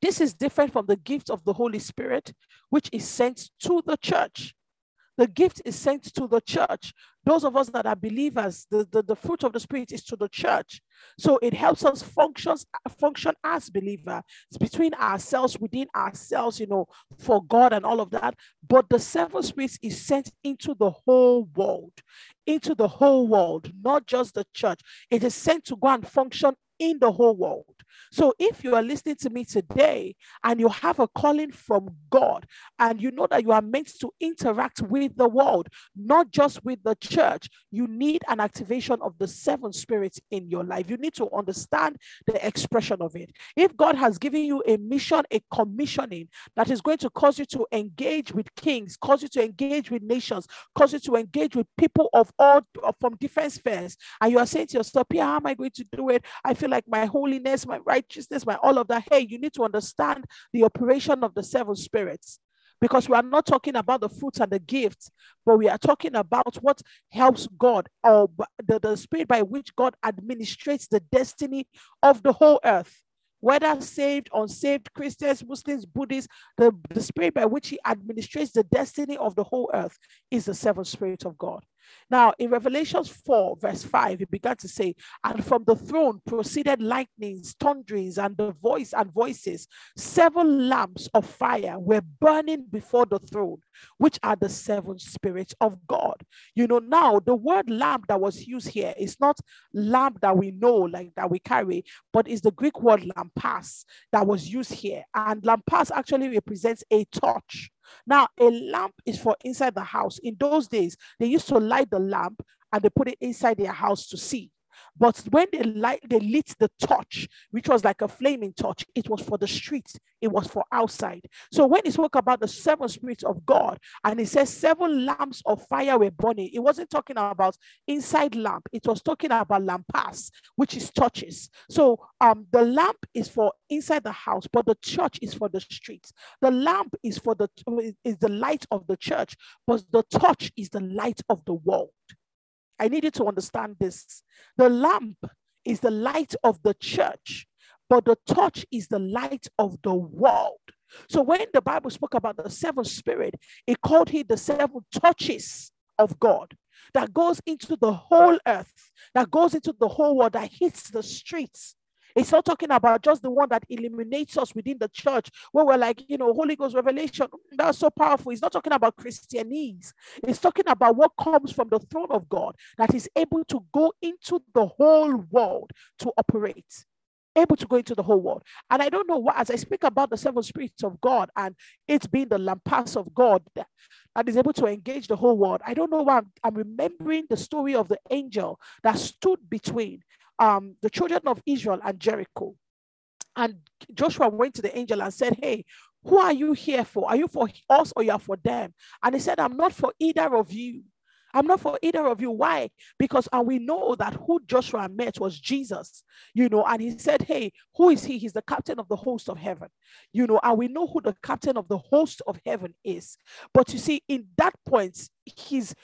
S1: This is different from the gift of the Holy Spirit, which is sent to the church. The gift is sent to the church. Those of us that are believers, the, the, the fruit of the Spirit is to the church. So it helps us functions, function as believer. It's between ourselves, within ourselves, you know, for God and all of that. But the seven spirits is sent into the whole world, into the whole world, not just the church. It is sent to go and function in the whole world. So if you are listening to me today and you have a calling from God and you know that you are meant to interact with the world, not just with the church, you need an activation of the seven spirits in your life. You need to understand the expression of it. If God has given you a mission, a commissioning that is going to cause you to engage with kings, cause you to engage with nations, cause you to engage with people of all from different spheres, and you are saying to yourself, Pierre, how am I going to do it? I feel like my holiness, my righteousness, my all of that. Hey, you need to understand the operation of the seven spirits because we are not talking about the fruits and the gifts, but we are talking about what helps God or the, the spirit by which God administrates the destiny of the whole earth. Whether saved, unsaved, Christians, Muslims, Buddhists, the, the spirit by which he administrates the destiny of the whole earth is the seventh spirit of God. Now, in Revelations 4, verse 5, he began to say, And from the throne proceeded lightnings, thunderings, and the voice and voices. Seven lamps of fire were burning before the throne, which are the seven spirits of God. You know, now the word lamp that was used here is not lamp that we know, like that we carry, but is the Greek word lampas that was used here. And lampas actually represents a torch. Now, a lamp is for inside the house. In those days, they used to light the lamp and they put it inside their house to see. But when they light, they lit the torch, which was like a flaming torch, it was for the streets, it was for outside. So when he spoke about the seven spirits of God, and he says seven lamps of fire were burning, it wasn't talking about inside lamp, it was talking about lampas, which is torches. So um, the lamp is for inside the house, but the church is for the streets. The lamp is for the is the light of the church, but the torch is the light of the world. I need you to understand this. The lamp is the light of the church, but the torch is the light of the world. So when the Bible spoke about the seven spirit, it called it the seven torches of God that goes into the whole earth, that goes into the whole world, that hits the streets, it's not talking about just the one that illuminates us within the church, where we're like, you know, Holy Ghost revelation. Mm, that's so powerful. It's not talking about Christianese. It's talking about what comes from the throne of God that is able to go into the whole world to operate able to go into the whole world. And I don't know what, as I speak about the seven spirits of God and it's being the lampas of God that, that is able to engage the whole world, I don't know why I'm, I'm remembering the story of the angel that stood between um, the children of Israel and Jericho. And Joshua went to the angel and said, Hey, who are you here for? Are you for us or you are for them? And he said, I'm not for either of you. I'm not for either of you. Why? Because and we know that who Joshua met was Jesus, you know, and he said, Hey, who is he? He's the captain of the host of heaven, you know, and we know who the captain of the host of heaven is. But you see, in that point, his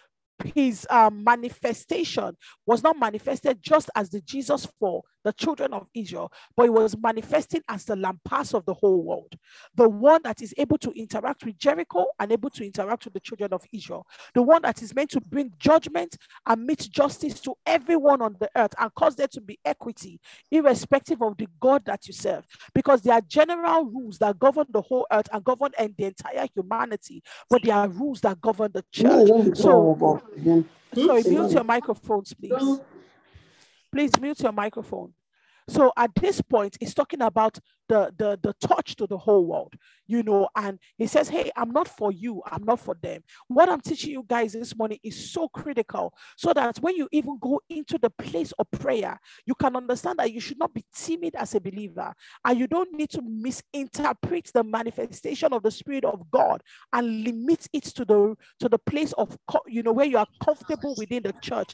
S1: his um, manifestation was not manifested just as the Jesus for the children of Israel, but it was manifesting as the lampas of the whole world, the one that is able to interact with Jericho and able to interact with the children of Israel, the one that is meant to bring judgment and meet justice to everyone on the earth and cause there to be equity, irrespective of the God that you serve, because there are general rules that govern the whole earth and govern and the entire humanity, but there are rules that govern the church. So, sorry, mute your microphones, please. Please mute your microphone. So at this point, he's talking about the, the, the touch to the whole world, you know, and he says, Hey, I'm not for you, I'm not for them. What I'm teaching you guys this morning is so critical so that when you even go into the place of prayer, you can understand that you should not be timid as a believer and you don't need to misinterpret the manifestation of the Spirit of God and limit it to the to the place of you know where you are comfortable within the church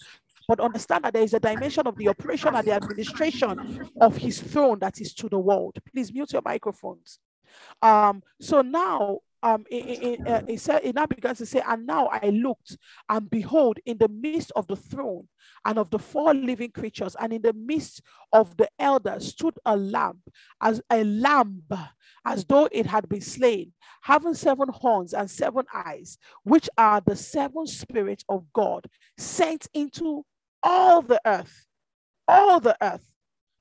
S1: but understand that there is a dimension of the operation and the administration of his throne that is to the world. Please mute your microphones. Um, so now um, it, it, uh, it, said, it now begins to say, and now I looked, and behold, in the midst of the throne and of the four living creatures, and in the midst of the elders stood a lamb, as a lamb, as though it had been slain, having seven horns and seven eyes, which are the seven spirits of God sent into all the earth, all the earth.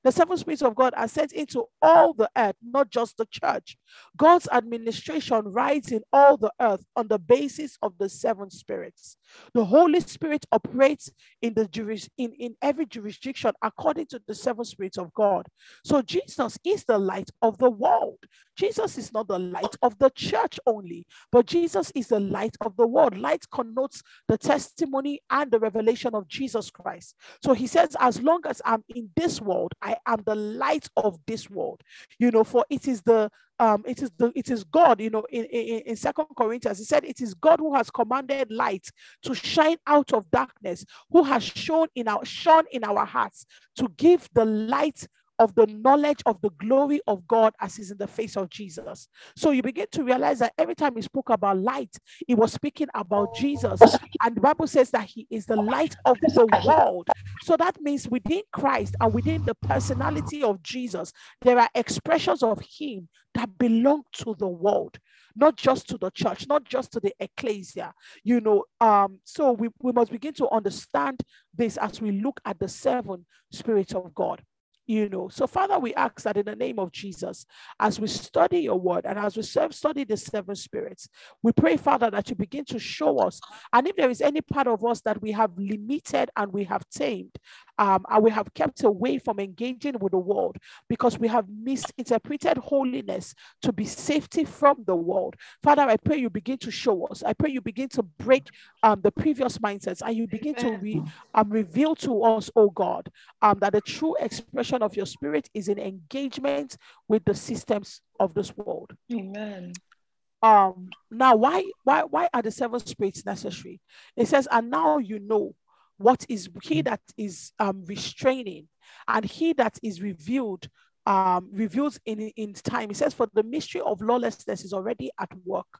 S1: The seven spirits of God are sent into all the earth, not just the church. God's administration rides in all the earth on the basis of the seven spirits. The Holy Spirit operates in the juris, in, in every jurisdiction according to the seven spirits of God. So Jesus is the light of the world. Jesus is not the light of the church only, but Jesus is the light of the world. Light connotes the testimony and the revelation of Jesus Christ. So he says, As long as I'm in this world, I am the light of this world. You know, for it is the um, it is the it is God, you know, in, in, in Second Corinthians, he said, It is God who has commanded light to shine out of darkness, who has shown in our shone in our hearts to give the light of the knowledge of the glory of God as is in the face of Jesus. So you begin to realize that every time he spoke about light, he was speaking about Jesus. And the Bible says that he is the light of the world. So that means within Christ and within the personality of Jesus, there are expressions of him that belong to the world not just to the church, not just to the ecclesia, you know. Um, so we, we must begin to understand this as we look at the seven spirits of God you know. So, Father, we ask that in the name of Jesus, as we study your word and as we study the seven spirits, we pray, Father, that you begin to show us. And if there is any part of us that we have limited and we have tamed, um, and we have kept away from engaging with the world because we have misinterpreted holiness to be safety from the world. Father, I pray you begin to show us. I pray you begin to break um, the previous mindsets and you begin Amen. to re, um, reveal to us, oh God, um, that the true expression of your spirit is in engagement with the systems of this world.
S2: Amen
S1: um now why why why are the seven spirits necessary it says and now you know what is he that is um, restraining and he that is revealed um, reveals in, in time. He says, For the mystery of lawlessness is already at work,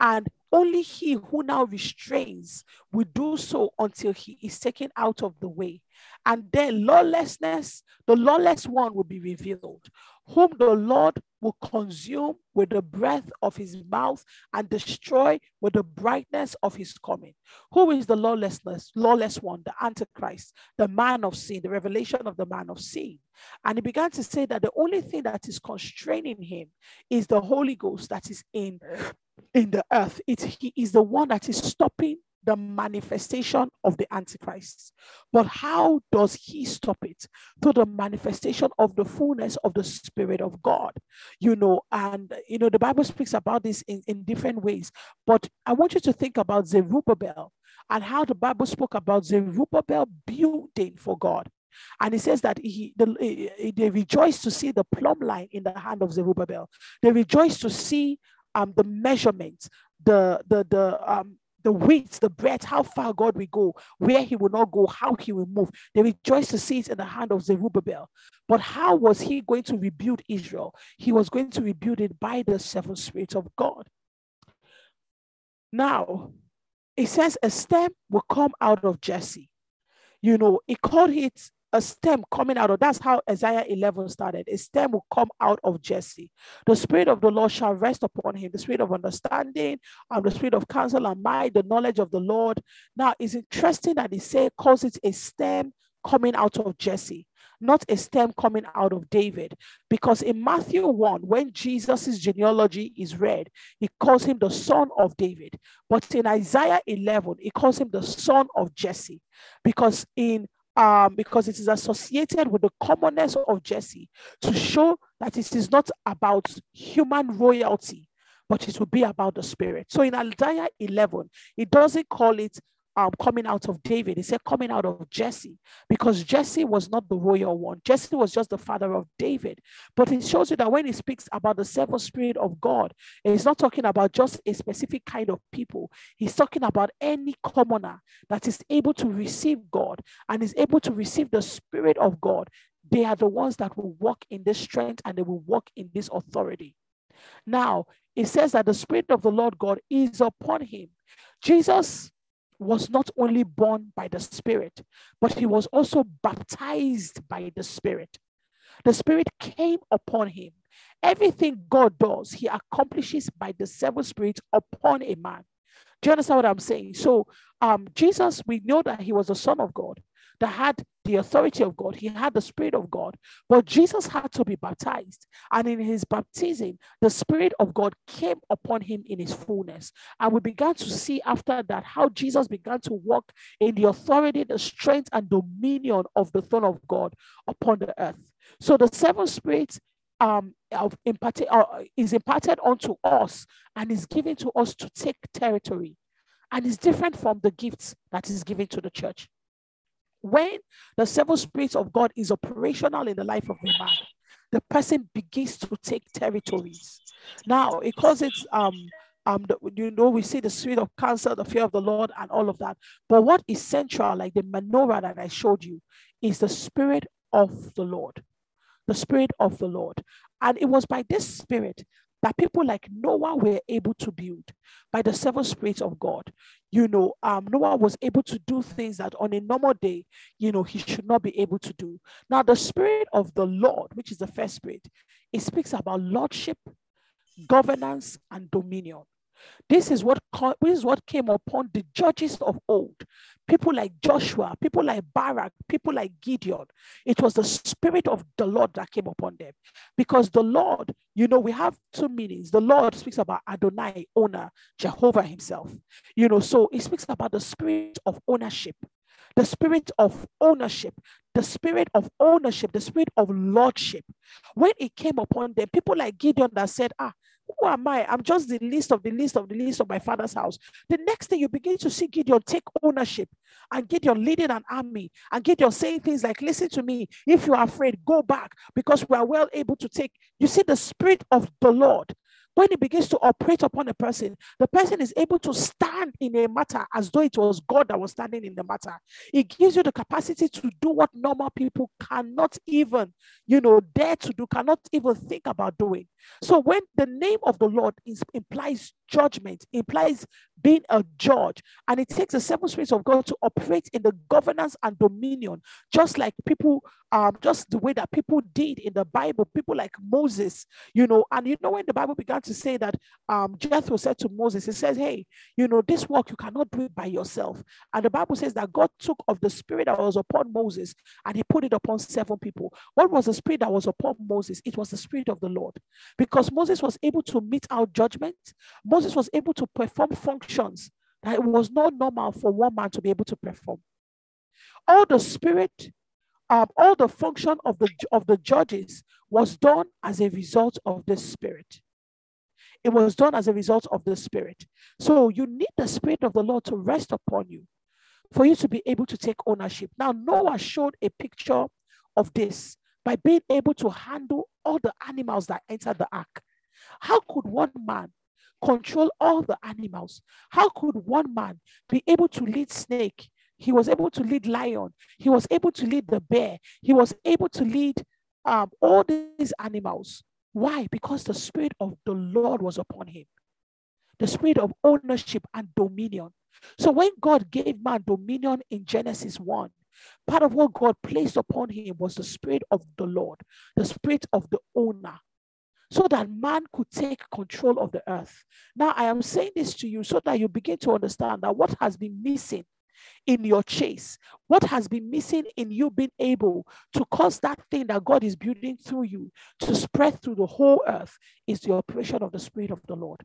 S1: and only he who now restrains will do so until he is taken out of the way. And then lawlessness, the lawless one will be revealed, whom the Lord will consume with the breath of his mouth and destroy with the brightness of his coming. Who is the lawlessness, lawless one, the Antichrist, the man of sin, the revelation of the man of sin? And he began to say that the only thing that is constraining him is the Holy Ghost that is in in the earth. It, he is the one that is stopping the manifestation of the Antichrist. But how does he stop it? Through the manifestation of the fullness of the Spirit of God. You know, and you know, the Bible speaks about this in, in different ways. But I want you to think about Zerubbabel and how the Bible spoke about Zerubbabel building for God. And he says that he, the, they rejoice to see the plumb line in the hand of Zerubbabel. They rejoice to see um, the measurements, the the the um, the width, the breadth, how far God will go, where he will not go, how he will move. They rejoice to see it in the hand of Zerubbabel. But how was he going to rebuild Israel? He was going to rebuild it by the seven spirits of God. Now, it says a stem will come out of Jesse. You know, he called it a stem coming out of that's how Isaiah 11 started. A stem will come out of Jesse. The spirit of the Lord shall rest upon him, the spirit of understanding, and the spirit of counsel and might, the knowledge of the Lord. Now, it's interesting that he say calls it a stem coming out of Jesse not a stem coming out of David. Because in Matthew 1, when Jesus' genealogy is read, he calls him the son of David. But in Isaiah 11, he calls him the son of Jesse. Because in um, because it is associated with the commonness of Jesse to show that it is not about human royalty, but it will be about the spirit. So in Isaiah 11, it doesn't call it um, coming out of David. He said coming out of Jesse because Jesse was not the royal one. Jesse was just the father of David. But it shows you that when he speaks about the seven spirit of God, he's not talking about just a specific kind of people. He's talking about any commoner that is able to receive God and is able to receive the spirit of God. They are the ones that will walk in this strength and they will walk in this authority. Now, it says that the Spirit of the Lord God is upon him. Jesus was not only born by the Spirit, but he was also baptized by the Spirit. The Spirit came upon him. Everything God does, he accomplishes by the seven spirits upon a man. Do you understand what I'm saying? So, um, Jesus, we know that he was the Son of God that had the authority of God, he had the Spirit of God, but Jesus had to be baptized. And in his baptism, the Spirit of God came upon him in his fullness. And we began to see after that how Jesus began to walk in the authority, the strength, and dominion of the throne of God upon the earth. So the seven spirits um, of imparted, uh, is imparted onto us and is given to us to take territory and is different from the gifts that is given to the church when the seven spirits of God is operational in the life of a man, the person begins to take territories. Now, it calls it um um the, you know we see the spirit of counsel, the fear of the Lord, and all of that. But what is central, like the menorah that I showed you, is the spirit of the Lord, the spirit of the Lord, and it was by this spirit that people like Noah were able to build by the seven spirits of God. You know, um, Noah was able to do things that on a normal day, you know, he should not be able to do. Now, the spirit of the Lord, which is the first spirit, it speaks about lordship, governance, and dominion. This is what this is what came upon the judges of old. People like Joshua, people like Barak, people like Gideon. It was the spirit of the Lord that came upon them. Because the Lord, you know, we have two meanings. The Lord speaks about Adonai, owner, Jehovah himself. You know, so it speaks about the spirit of ownership the spirit of ownership, the spirit of ownership, the spirit of lordship. When it came upon them, people like Gideon that said, Ah, who am I? I'm just the least of the least of the least of my father's house. The next thing you begin to see Gideon take ownership and Gideon leading an army and Gideon saying things like, Listen to me, if you are afraid, go back because we are well able to take. You see, the spirit of the Lord when it begins to operate upon a person, the person is able to stand in a matter as though it was God that was standing in the matter. It gives you the capacity to do what normal people cannot even, you know, dare to do, cannot even think about doing. So when the name of the Lord is, implies judgment, implies being a judge, and it takes the seven spirits of God to operate in the governance and dominion, just like people, um, just the way that people did in the Bible, people like Moses, you know, and you know when the Bible began to say that um Jethro said to Moses, he says, Hey, you know, this work you cannot do it by yourself. And the Bible says that God took of the spirit that was upon Moses and he put it upon seven people. What was the spirit that was upon Moses? It was the spirit of the Lord because Moses was able to mete out judgment. Moses was able to perform functions that it was not normal for one man to be able to perform. All the spirit, um, all the function of the of the judges was done as a result of the spirit. It was done as a result of the spirit. So you need the spirit of the Lord to rest upon you for you to be able to take ownership. Now, Noah showed a picture of this by being able to handle all the animals that entered the ark. How could one man control all the animals? How could one man be able to lead snake? He was able to lead lion. He was able to lead the bear. He was able to lead um, all these animals. Why? Because the spirit of the Lord was upon him. The spirit of ownership and dominion. So when God gave man dominion in Genesis 1, part of what God placed upon him was the spirit of the Lord, the spirit of the owner, so that man could take control of the earth. Now, I am saying this to you so that you begin to understand that what has been missing in your chase, what has been missing in you being able to cause that thing that God is building through you to spread through the whole earth is the operation of the Spirit of the Lord.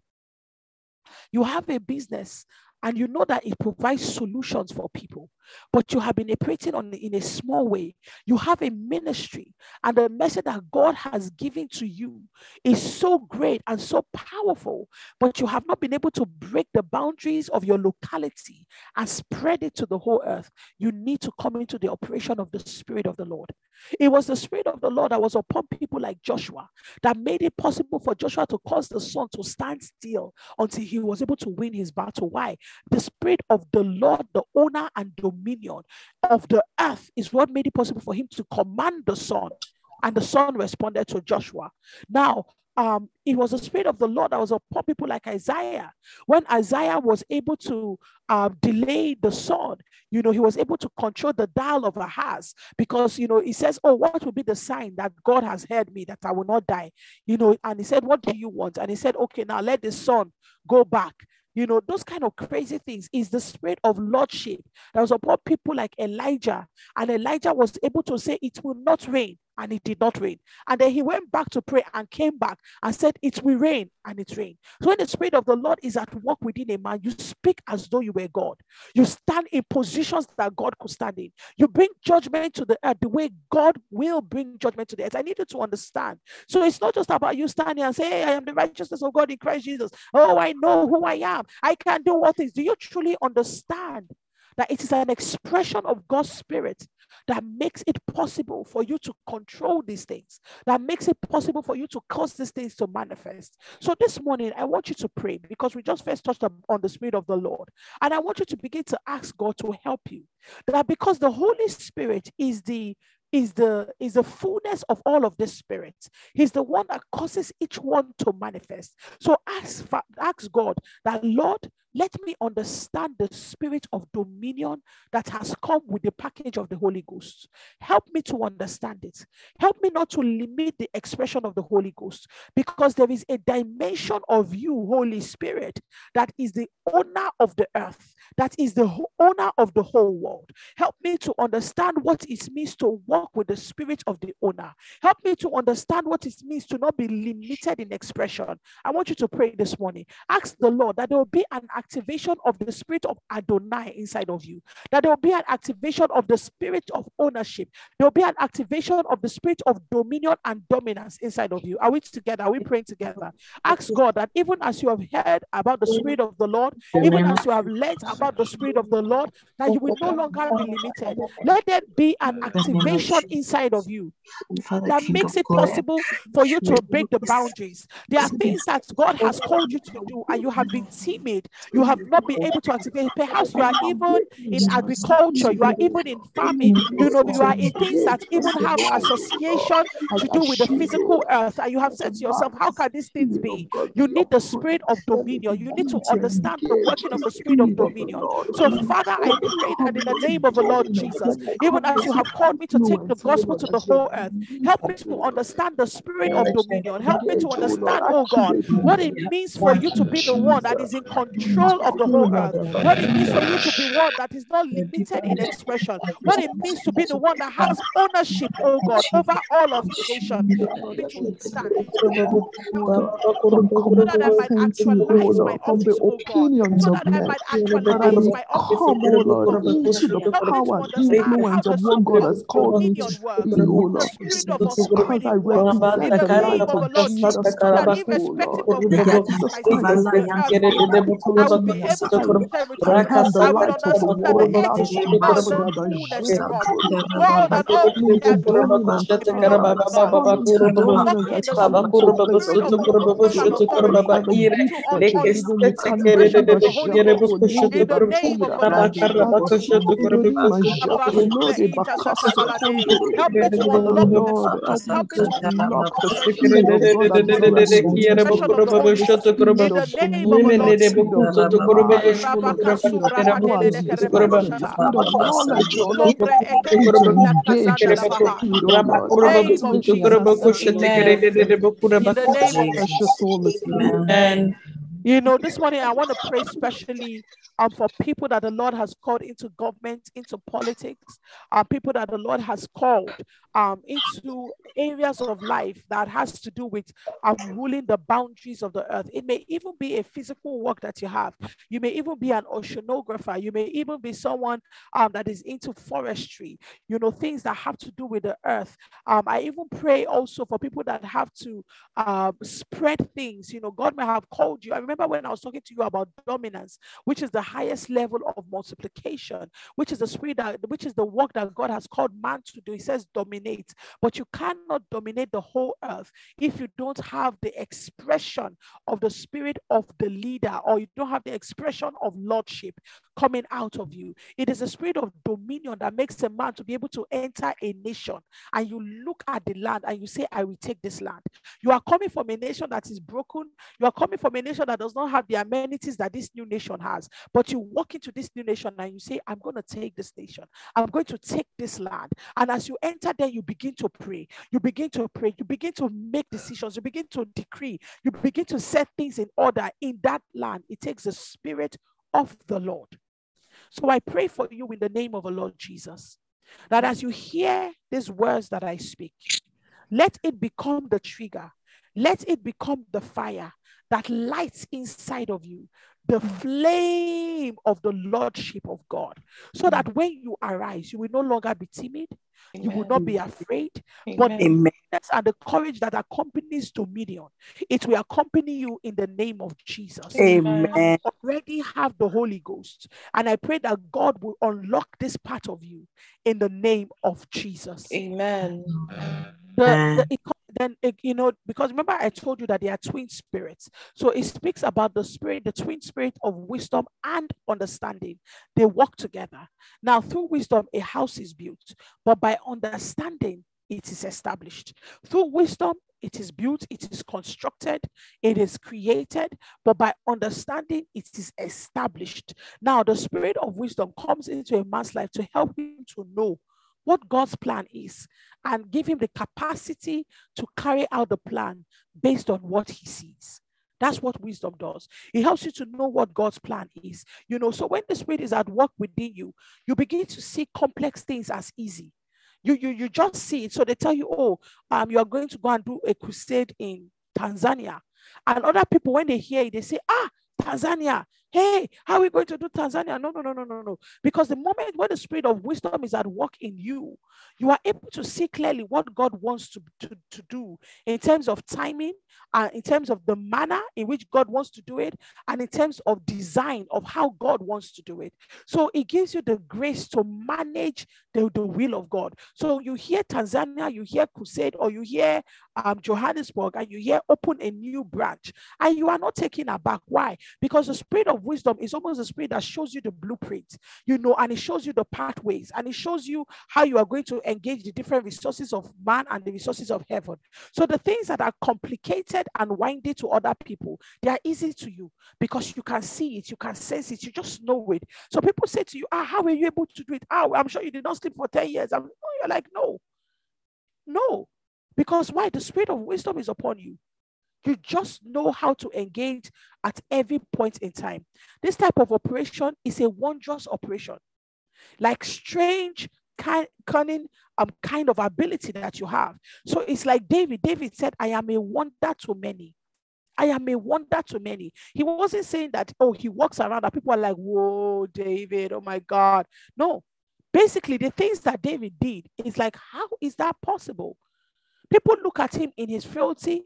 S1: You have a business and you know that it provides solutions for people. But you have been operating on in a small way. You have a ministry and the message that god has given to you is so great and so powerful but you have not been able to break the boundaries of your locality and spread it to the whole earth. You need to come into the operation of the spirit of the lord. It was the spirit of the lord that was upon people like joshua that made it possible for joshua to cause the sun to stand still until he was able to win his battle. Why the spirit of the Lord, the owner and dominion of the earth, is what made it possible for him to command the sun. And the sun responded to Joshua. Now, um, it was the spirit of the Lord that was upon people like Isaiah. When Isaiah was able to uh, delay the sun, you know, he was able to control the dial of Ahaz because, you know, he says, Oh, what will be the sign that God has heard me that I will not die? You know, and he said, What do you want? And he said, Okay, now let the sun go back you know, those kind of crazy things is the spirit of lordship that was upon people like Elijah. And Elijah was able to say, It will not rain and it did not rain. And then he went back to pray and came back and said, It will rain, and it rained. So when the Spirit of the Lord is at work within a man, you speak as though you were God. You stand in positions that God could stand in. You bring judgment to the earth the way God will bring judgment to the earth. I need you to understand. So it's not just about you standing and saying, Hey, I am the righteousness of God in Christ Jesus. Oh, I know who I am. I can do all things. Do you truly understand? That it is an expression of God's Spirit that makes it possible for you to control these things, that makes it possible for you to cause these things to manifest. So this morning, I want you to pray because we just first touched on the Spirit of the Lord. And I want you to begin to ask God to help you. That because the Holy Spirit is the is the is the fullness of all of the spirit he's the one that causes each one to manifest so ask ask god that lord let me understand the spirit of dominion that has come with the package of the Holy Ghost. Help me to understand it. Help me not to limit the expression of the Holy Ghost because there is a dimension of you, Holy Spirit, that is the owner of the earth, that is the owner of the whole world. Help me to understand what it means to walk with the spirit of the owner. Help me to understand what it means to not be limited in expression. I want you to pray this morning. Ask the Lord that there will be an activation of the spirit of Adonai inside of you, that there will be an activation of the spirit of ownership, there will be an activation of the spirit of dominion and dominance inside of you. Are we together? Are we praying together? Ask God that even as you have heard about the spirit of the Lord, even as you have learned about the spirit of the Lord, that you will no longer be limited. Let there be an activation inside of you that makes it possible for you to break the boundaries. There are things that God has called you to do, and you have been timid you have not been able to activate. Perhaps you are even in agriculture, you are even in farming, you know, you are in things that even have association to do with the physical earth. And you have said to yourself, How can these things be? You need the spirit of dominion. You need to understand the working of the spirit of dominion. So, Father, I pray that in the name of the Lord Jesus, even as you have called me to take the gospel to the whole earth, help me to understand the spirit of dominion. Help me to understand, oh God, what it means for you to be the one that is in control control of the whole earth. What it means for you to be one that is not limited in expression. What it means to be the one that has ownership, oh God, over all of creation. Stand. So that I might actualize my office, oh God. So that I might actualize my office, oh Lord, into the power, influence of what God has called me to be, the spirit of authority in the of the Lord Jesus, that irrespective of where I stand, I will be able to read everything. I will understand that the entity has no fullness in God. God and all things are dominant in the name of the Son. Walk in the spirit of control and authority to expression of the Holy Ghost in the name of the Lord Help me to unlock the spirit. Help me to unlock the spirit of God and expression of the Holy Ghost in the name of the Lord Jesus.
S2: soto korobo
S1: Eh,
S2: kosho
S1: Baba
S2: korobo
S1: Kasubra
S2: kosho korobo
S1: Kadele de
S2: soto
S1: Kereba
S2: korobo.
S1: Koshata.
S3: In the knowledge, oh Lord,
S1: Lombre Ekete
S2: korobo
S1: Tula
S3: engage
S1: Kazanda
S3: your
S2: Kerebako,
S1: Labaha.
S3: spirit, oh
S2: Rama
S3: Lord.
S2: Kurobo
S1: Name of
S2: Kusutu Kurobo
S1: Jesus.
S2: Kushete
S1: Amen.
S2: Kerebo
S1: In the name of
S2: Kurabako.
S3: Precious Holy Spirit.
S2: Amen.
S1: You know, this morning I want to pray specially um, for people that the Lord has called into government, into politics, uh, people that the Lord has called um, into areas of life that has to do with um, ruling the boundaries of the earth. It may even be a physical work that you have. You may even be an oceanographer. You may even be someone um, that is into forestry, you know, things that have to do with the earth. Um, I even pray also for people that have to um, spread things. You know, God may have called you. I remember when I was talking to you about dominance, which is the highest level of multiplication, which is the spirit that, which is the work that God has called man to do. He says dominate, but you cannot dominate the whole earth if you don't have the expression of the spirit of the leader or you don't have the expression of lordship coming out of you. It is a spirit of dominion that makes a man to be able to enter a nation and you look at the land and you say, I will take this land. You are coming from a nation that is broken. You are coming from a nation that does not have the amenities that this new nation has. But you walk into this new nation and you say, I'm going to take this nation. I'm going to take this land. And as you enter there, you begin to pray. You begin to pray. You begin to make decisions. You begin to decree. You begin to set things in order in that land. It takes the spirit of the Lord. So I pray for you in the name of the Lord Jesus that as you hear these words that I speak, let it become the trigger, let it become the fire that lights inside of you the mm. flame of the lordship of God, so mm. that when you arise, you will no longer be timid, you will not be afraid, but the
S2: Amen.
S1: boldness and the courage that accompanies dominion, it will accompany you in the name of Jesus.
S4: Amen.
S1: already have the Holy Ghost. And I pray that God will unlock this part of you in the name of Jesus.
S2: Amen.
S1: The, the, it co- then, you know, because remember, I told you that they are twin spirits. So it speaks about the spirit, the twin spirit of wisdom and understanding. They work together. Now, through wisdom, a house is built, but by understanding, it is established. Through wisdom, it is built, it is constructed, it is created, but by understanding, it is established. Now, the spirit of wisdom comes into a man's life to help him to know what God's plan is and give him the capacity to carry out the plan based on what he sees. That's what wisdom does. It helps you to know what God's plan is. You know, so when the spirit is at work within you, you begin to see complex things as easy. You you you just see it. So they tell you, oh, um, you are going to go and do a crusade in Tanzania. And other people, when they hear it, they say, ah, Tanzania. Hey, how are we going to do Tanzania? No, no, no, no, no, no. Because the moment when the spirit of wisdom is at work in you, you are able to see clearly what God wants to, to, to do in terms of timing, and in terms of the manner in which God wants to do it, and in terms of design of how God wants to do it. So it gives you the grace to manage the, the will of God. So you hear Tanzania, you hear crusade, or you hear um, Johannesburg, and you hear open a new branch, and you are not taken aback. Why? Because the spirit of wisdom is almost the spirit that shows you the blueprint, you know, and it shows you the pathways, and it shows you how you are going to engage the different resources of man and the resources of heaven. So the things that are complicated and windy to other people, they are easy to you because you can see it, you can sense it, you just know it. So people say to you, ah, how were you able to do it? Ah, I'm sure you did not sleep for 10 years. I'm, oh, you're like, no, no. Because why? The spirit of wisdom is upon you. You just know how to engage at every point in time. This type of operation is a wondrous operation, like strange, kind, cunning um, kind of ability that you have. So it's like David. David said, I am a wonder to many. I am a wonder to many. He wasn't saying that, oh, he walks around and people are like, whoa, David, oh my God. No. Basically, the things that David did is like, how is that possible? People look at him in his frailty,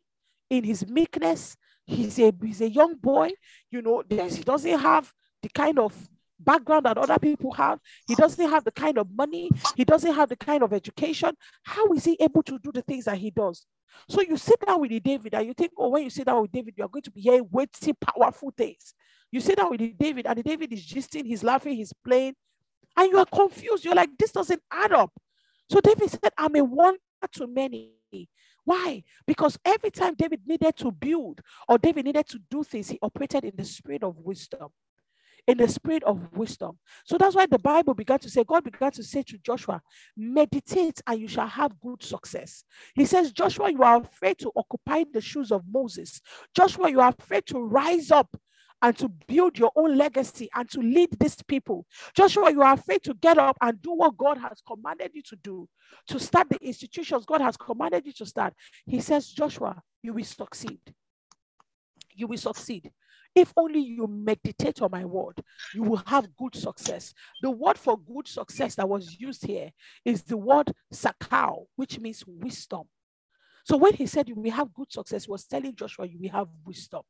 S1: in his meekness. He's a he's a young boy, you know, he doesn't have the kind of background that other people have. He doesn't have the kind of money, he doesn't have the kind of education. How is he able to do the things that he does? So you sit down with David and you think, oh, when you sit down with David, you are going to be hearing weighty, powerful things. You sit down with David and David is gisting, he's laughing, he's playing, and you are confused. You're like, this doesn't add up. So David said, I'm a wonder to many. Why? Because every time David needed to build or David needed to do things, he operated in the spirit of wisdom. in the spirit of wisdom. So that's why the Bible began to say, God began to say to Joshua, meditate and you shall have good success. He says, Joshua, you are afraid to occupy the shoes of Moses. Joshua, you are afraid to rise up and to build your own legacy and to lead these people. Joshua, you are afraid to get up and do what God has commanded you to do, to start the institutions God has commanded you to start. He says, Joshua, you will succeed. You will succeed. If only you meditate on my word, you will have good success. The word for good success that was used here is the word sakao, which means wisdom. So when he said you will have good success, he was telling Joshua you will have wisdom.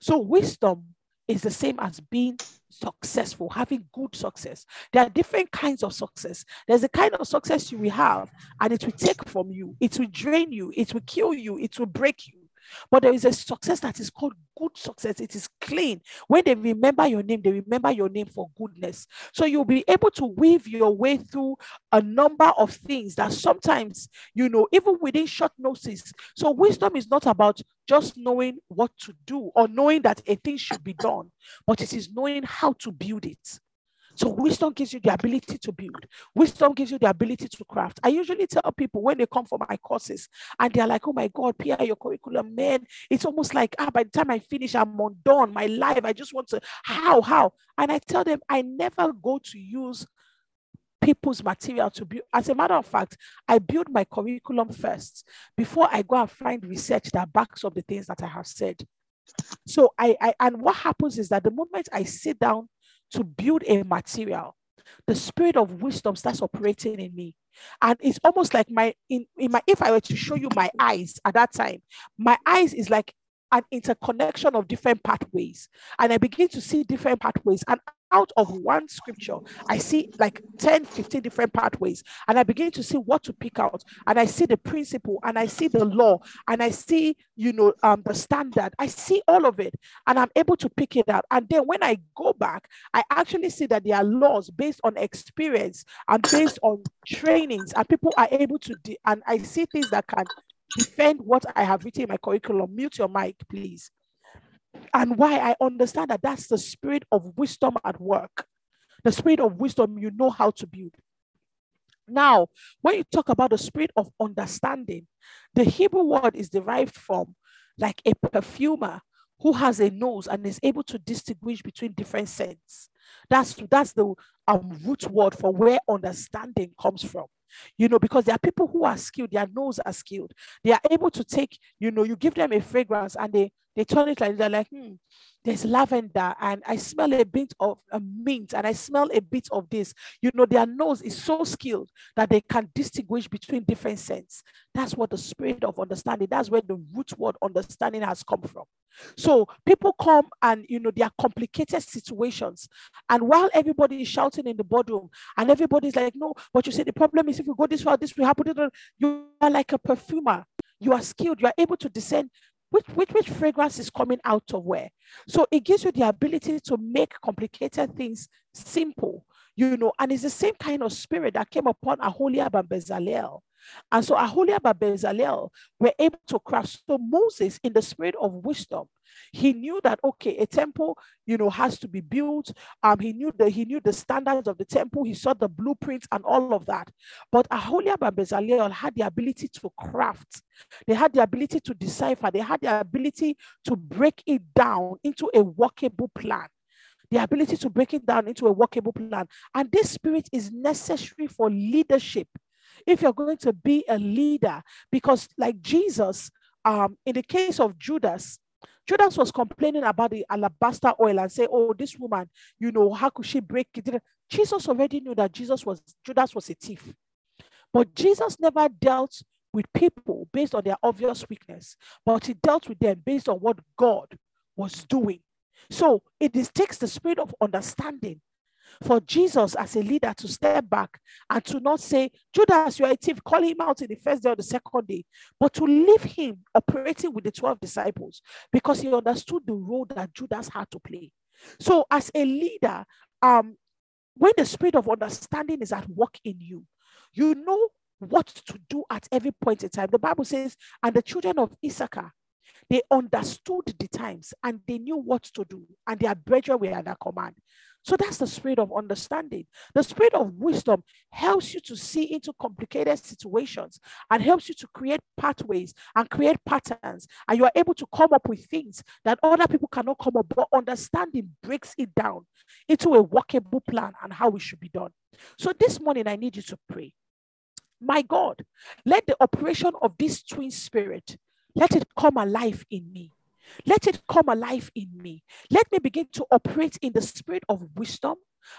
S1: So wisdom is the same as being successful, having good success. There are different kinds of success. There's a kind of success you will have, and it will take from you, it will drain you, it will kill you, it will break you. But there is a success that is called good success. It is clean. When they remember your name, they remember your name for goodness. So you'll be able to weave your way through a number of things that sometimes, you know, even within short notice. So wisdom is not about just knowing what to do or knowing that a thing should be done, but it is knowing how to build it. So wisdom gives you the ability to build. Wisdom gives you the ability to craft. I usually tell people when they come for my courses and they're like, oh my God, Pia, your curriculum, man, it's almost like, ah, by the time I finish, I'm undone. My life, I just want to, how, how? And I tell them, I never go to use people's material to build. As a matter of fact, I build my curriculum first before I go and find research that backs up the things that I have said. So I, I and what happens is that the moment I sit down to build a material, the spirit of wisdom starts operating in me. And it's almost like my in, in my if I were to show you my eyes at that time, my eyes is like an interconnection of different pathways. And I begin to see different pathways. And out of one scripture, I see like 10, 15 different pathways. And I begin to see what to pick out. And I see the principle and I see the law and I see, you know, um, the standard. I see all of it and I'm able to pick it out. And then when I go back, I actually see that there are laws based on experience and based on trainings, and people are able to, de- and I see things that can defend what I have written in my curriculum. Mute your mic, please. And why I understand that that's the spirit of wisdom at work. The spirit of wisdom, you know how to build. Now, when you talk about the spirit of understanding, the Hebrew word is derived from like a perfumer who has a nose and is able to distinguish between different scents. That's that's the um, root word for where understanding comes from you know, because there are people who are skilled, their nose are skilled. They are able to take, you know, you give them a fragrance and they they turn it like they're like, hmm, there's lavender and I smell a bit of a mint and I smell a bit of this. You know, their nose is so skilled that they can distinguish between different scents. That's what the spirit of understanding, that's where the root word understanding has come from. So people come and you know there are complicated situations, and while everybody is shouting in the boardroom, and everybody's like, "No," but you say the problem is if you go this far, this will happen. You are like a perfumer. You are skilled. You are able to discern which, which, which fragrance is coming out of where. So it gives you the ability to make complicated things simple, you know, and it's the same kind of spirit that came upon Aholiab and Bezalel. And so Aholiab and Bezalel were able to craft. So Moses, in the spirit of wisdom, he knew that okay, a temple, you know, has to be built. Um, he knew that he knew the standards of the temple. He saw the blueprints and all of that. But Aholiab and Bezalel had the ability to craft. They had the ability to decipher. They had the ability to break it down into a workable plan the ability to break it down into a workable plan. And this spirit is necessary for leadership. If you're going to be a leader, because like Jesus, um, in the case of Judas, Judas was complaining about the alabaster oil and say, "Oh, this woman, you know, how could she break it?" Jesus already knew that Jesus was Judas was a thief, but Jesus never dealt with people based on their obvious weakness, but he dealt with them based on what God was doing. So it takes the spirit of understanding for Jesus as a leader to step back and to not say, Judas, you are a thief, call him out in the first day or the second day, but to leave him operating with the 12 disciples because he understood the role that Judas had to play. So, as a leader, um, when the spirit of understanding is at work in you, you know what to do at every point in time. The Bible says, and the children of Issachar They understood the times and they knew what to do, and their brethren were at their command. So that's the spirit of understanding. The spirit of wisdom helps you to see into complicated situations and helps you to create pathways and create patterns. And you are able to come up with things that other people cannot come up. But understanding breaks it down into a workable plan and how it should be done. So this morning, I need you to pray. My God, let the operation of this twin spirit let it come alive in me. Let it come alive in me. Let me begin to operate in the spirit of wisdom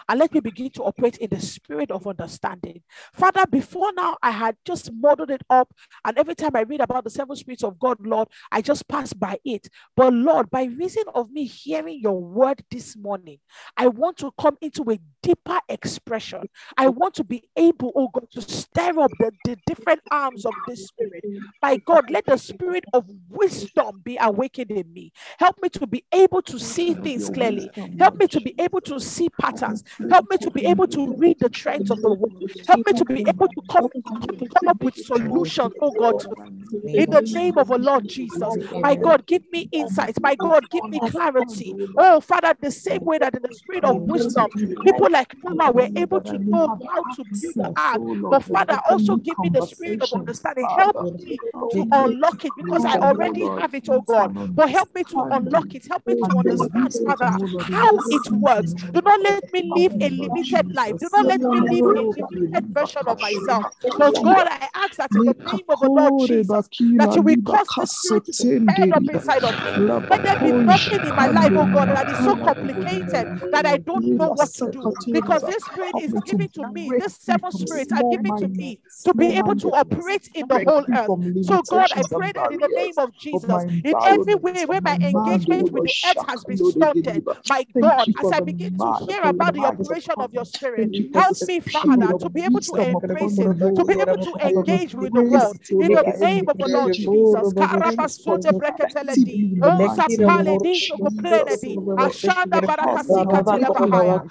S1: and let me begin to operate in the spirit of understanding. Father, before now, I had just modeled it up, and every time I read about the seven spirits of God, Lord, I just pass by it. But Lord, by reason of me hearing your word this morning, I want to come into a deeper expression. I want to be able, oh God, to stir up the, the different arms of this spirit. By God, let the spirit of wisdom be awakened in me. Help me to be able to see things clearly. Help me to be able to see patterns. Help me to be able to read the trends of the world. Help me to be able to come, come up with solutions, oh God, in the name of the Lord Jesus. My God, give me insight. My God, give me clarity. Oh, Father, the same way that in the spirit of wisdom, people like Noah were able to know how to build the ark. But Father, also give me the spirit of understanding. Help me to unlock it because I already have it, oh God. But help me to unlock it. Help me to understand, Father, how it works. Do not let me live a limited life. Do not let me live a limited version of myself. But God, I ask that in the name of the Lord Jesus, that you will cause the spirit to stand up inside of me. Let there be nothing in my life, oh God, that is so complicated that I don't know what to do. Because this spirit is given to me, this seven spirits are given to me to be able to operate in the whole earth. So, God, I pray that in the name of Jesus, in every way where my engagement with the earth has been stunted, my God, as I begin to hear about the operation of your spirit, help me, Father, to be able to embrace it, to be able to engage with the world in the name of the Lord Jesus. Karabasute breketeledi, osapale dinto kuplenedi, ashanda barakasika tilabahaya,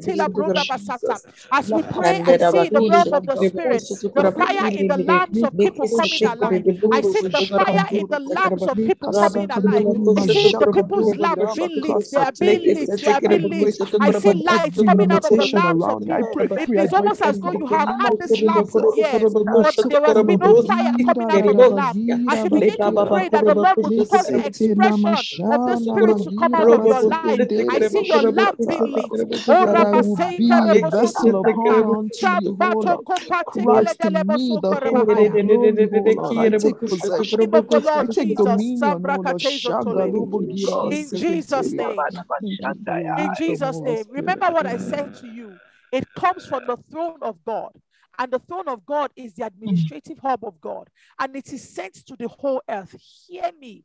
S1: tilabrunda basata. As we pray and see the realm of the spirit, the fire in the lamps of people coming alive. I see the fire in the lamps of people coming alive. I see the people's lamps being lit. They are being lit. They are being lit. I see lights coming out of the lamps of people. It is almost as though you have had this lamp for years, but there has been no fire coming out of the lamp. As you begin to pray that the Lord will cause the expression of the Spirit to come out of your life, I see your lamp being lit. Oh, Rabasenka
S3: vessel of honor unto you,
S1: Shabato
S3: Lord.
S1: Kopate
S3: Christ in me, the hope of glory, Lord. I take possession.
S1: name of the
S3: I
S1: Lord
S3: take
S1: Jesus.
S3: dominion, Lord.
S1: Sabrakatezo
S3: Shaga
S1: Toledi.
S3: lubu gira
S1: In Jesus' name.
S3: Thank you for your
S1: In
S3: wisdom,
S1: Jesus' name. Remember what I said to you. It comes from the throne of God. And the throne of God is the administrative hub of God. And it is sent to the whole earth. Hear me.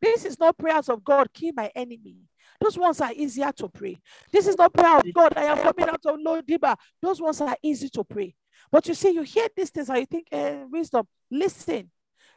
S1: This is not prayers of God, kill my enemy. Those ones are easier to pray. This is not prayer of God. I am coming out of Lord Diba. Those ones are easy to pray. But you see, you hear these things and you think, eh, wisdom. Listen,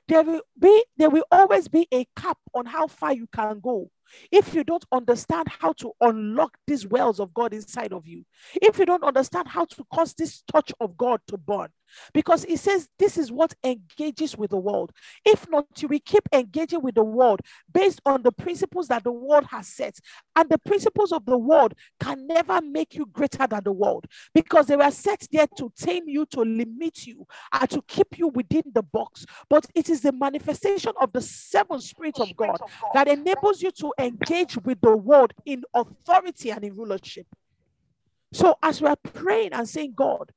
S1: there will be there will always be a cap on how far you can go if you don't understand how to unlock these wells of god inside of you. If you don't understand how to cause this touch of god to burn because it says this is what engages with the world. If not will keep engaging with the world based on the principles that the world has set. And the principles of the world can never make you greater than the world. Because they were set there to tame you to limit you and to keep you within the box. But it is the manifestation of the seven spirits of God that enables you to engage with the world in authority and in rulership. So, as we are praying and saying, God,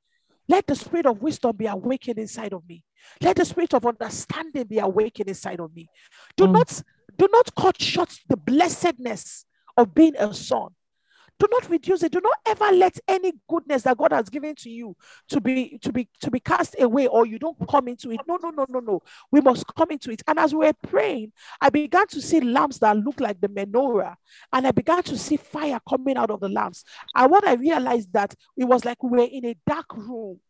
S1: let the spirit of wisdom be awakened inside of me. Let the spirit of understanding be awakened inside of me. Do
S3: Mm.
S1: not do not cut short the blessedness of being a son. Do not reduce it. Do not ever let any goodness that God has given to you to be to be to be cast away or you don't come into it. No, no, no, no, no. We must come into it. And as we were praying, I began to see lamps that look like the menorah, and I began to see fire coming out of the lamps. And what I realized that it was like we were in a dark room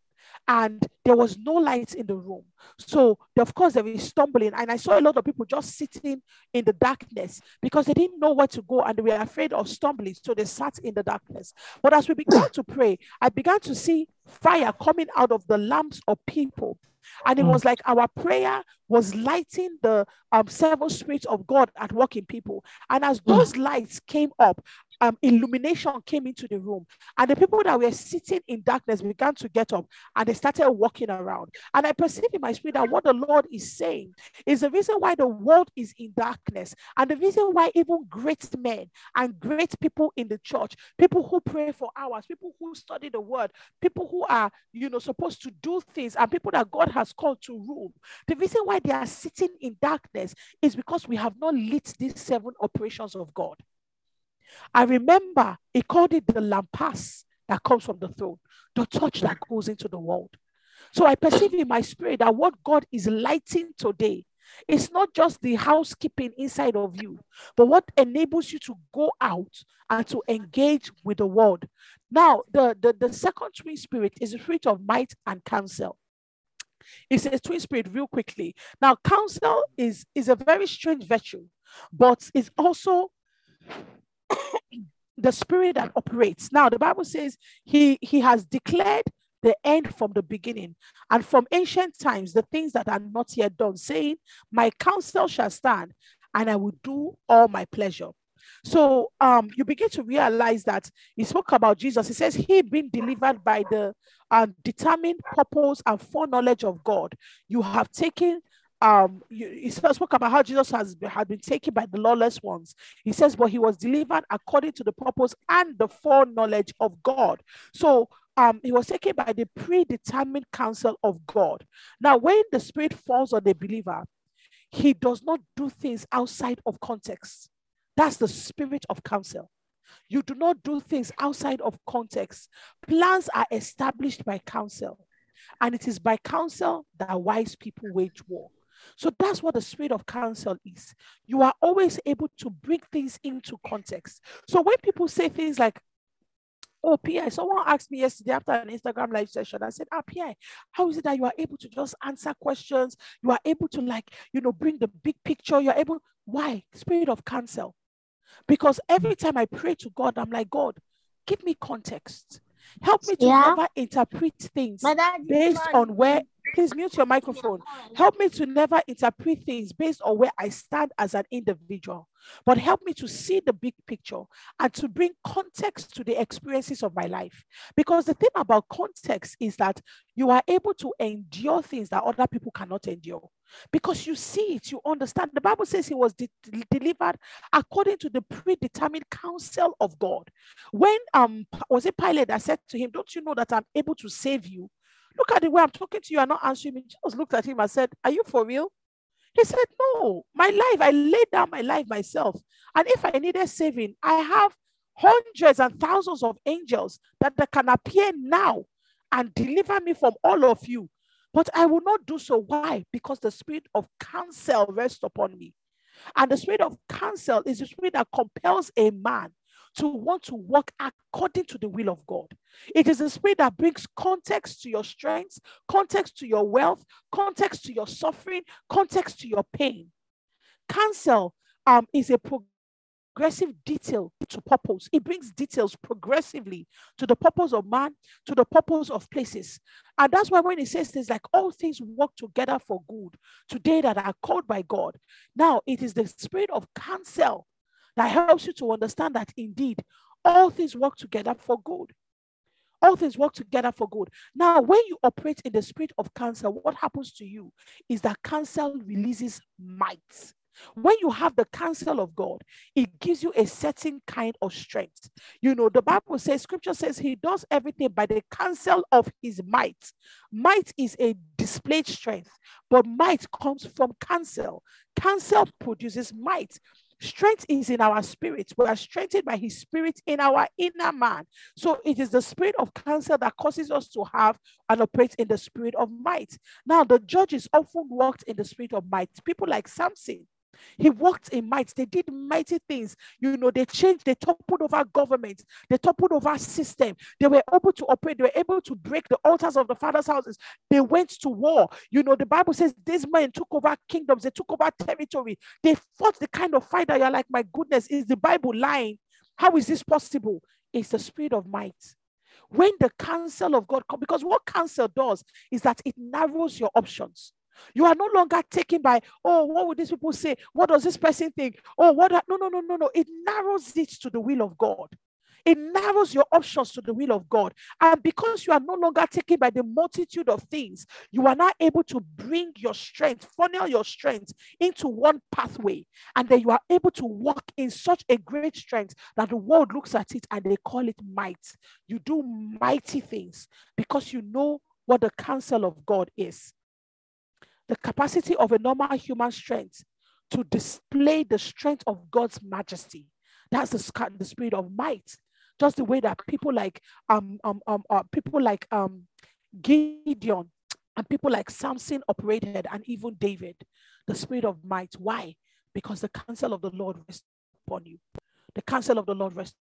S1: and there was no light in the room. So, of course, there is stumbling. And I saw a lot of people just sitting in the darkness because they didn't know where to go and they were afraid of stumbling. So they sat in the darkness. But as we began to pray, I began to see fire coming out of the lamps of people. And it
S3: Mm.
S1: was like our prayer was lighting the um, seven spirits of God at work in people. And as those lights came up, um, illumination came into the room. And the people that were sitting in darkness began to get up and they started walking around. And I perceived in my spirit that what the Lord is saying is the reason why the world is in darkness. And the reason why even great men and great people in the church, people who pray for hours, people who study the word, people who are, you know, supposed to do things, and people that God has called to rule. The reason why they are sitting in darkness is because we have not lit these seven operations of God. I remember he called it the lampas that comes from the throne, the touch that goes into the world. So I perceive in my spirit that what God is lighting today it's not just the housekeeping inside of you, but what enables you to go out and to engage with the world. Now, the, the, the second twin spirit is the spirit of might and counsel. It's a twin spirit, real quickly. Now, counsel is, is a very strange virtue, but it's also the spirit that operates. Now, the Bible says he, he has declared the end from the beginning and from ancient times the things that are not yet done, saying, My counsel shall stand and I will do all my pleasure. So um, you begin to realize that he spoke about Jesus. He says he being delivered by the uh, determined purpose and foreknowledge of God. You have taken um he spoke about how Jesus has had been taken by the lawless ones. He says, but he was delivered according to the purpose and the foreknowledge of God. So um he was taken by the predetermined counsel of God. Now, when the spirit falls on the believer, he does not do things outside of context. That's the spirit of counsel. You do not do things outside of context. Plans are established by counsel, and it is by counsel that wise people wage war. So that's what the spirit of counsel is. You are always able to bring things into context. So when people say things like, Oh, PI, someone asked me yesterday after an Instagram live session. I said, Ah, PI, how is it that you are able to just answer questions? You are able to, like, you know, bring the big picture. You're able, why? Spirit of counsel. Because every time I pray to God, I'm like, God, give me context. Help me to
S4: Yeah.
S1: never interpret things
S4: My dad is
S1: based on where, please mute your microphone. Help me to never interpret things based on where I stand as an individual, but help me to see the big picture and to bring context to the experiences of my life. Because the thing about context is that you are able to endure things that other people cannot endure. Because you see it, you understand. The Bible says he was de- delivered according to the predetermined counsel of God. When um was it Pilate that said to him, Don't you know that I'm able to save you? Look at the way I'm talking to you and not answering me. Jesus looked at him and said, Are you for real? He said, No, my life, I laid down my life myself. And if I needed saving, I have hundreds and thousands of angels that, that can appear now and deliver me from all of you. But I will not do so. Why? Because the spirit of counsel rests upon me. And the spirit of counsel is the spirit that compels a man to want to walk according to the will of God. It is a spirit that brings context to your strengths, context to your wealth, context to your suffering, context to your pain. Counsel um, is a progressive detail to purpose. It brings details progressively to the purpose of man, to the purpose of places. And that's why when it says things like all things work together for good today that are called by God, now it is the spirit of counsel that helps you to understand that indeed all things work together for good. All things work together for good. Now, when you operate in the spirit of counsel, what happens to you is that counsel releases might. When you have the counsel of God, it gives you a certain kind of strength. You know, the Bible says, scripture says, he does everything by the counsel of his might. Might is a displayed strength, but might comes from counsel. Counsel produces might. Strength is in our spirit. We are strengthened by his spirit in our inner man. So it is the spirit of counsel that causes us to have and operate in the spirit of might. Now, the judges often walked in the spirit of might. People like Samson, he walked in might. They did mighty things. You know, they changed, they toppled over government, they toppled over system. They were able to operate, they were able to break the altars of the father's houses. They went to war. You know, the Bible says these men took over kingdoms, they took over territory. They fought the kind of fight that you're like, my goodness, is the Bible lying? How is this possible? It's the spirit of might. When the counsel of God comes, because what counsel does is that it narrows your options. You are no longer taken by, oh, what would these people say? What does this person think? Oh, what? No, no, no, no, no. It narrows it to the will of God. It narrows your options to the will of God. And because you are no longer taken by the multitude of things, you are now able to bring your strength, funnel your strength into one pathway. And then you are able to walk in such a great strength that the world looks at it and they call it might. You do mighty things because you know what the counsel of God is. The capacity of a normal human strength to display the strength of God's majesty. That's the, the spirit of might just the way that people like um um um uh, people like um Gideon and people like Samson operated, and even David, the spirit of might. Why? Because the counsel of the Lord rests upon you. The counsel of the Lord rests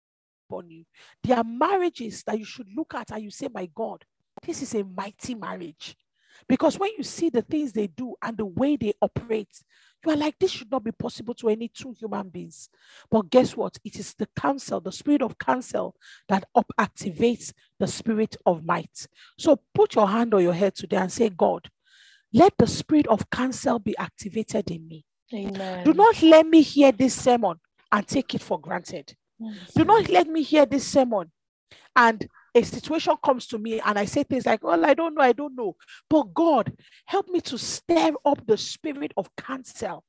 S1: upon you. There are marriages that you should look at and you say, My God, this is a mighty marriage. Because when you see the things they do and the way they operate, you are like, this should not be possible to any two human beings. But guess what? It is the counsel, the spirit of counsel that up activates the spirit of might. So put your hand on your head today and say, God, let the spirit of counsel be activated in me.
S2: Amen.
S1: Do not let me hear this sermon and take it for granted. Do not let me hear this sermon and a situation comes to me and I say things like, Well, I don't know, I don't know. But God, help me to stir up the spirit of counsel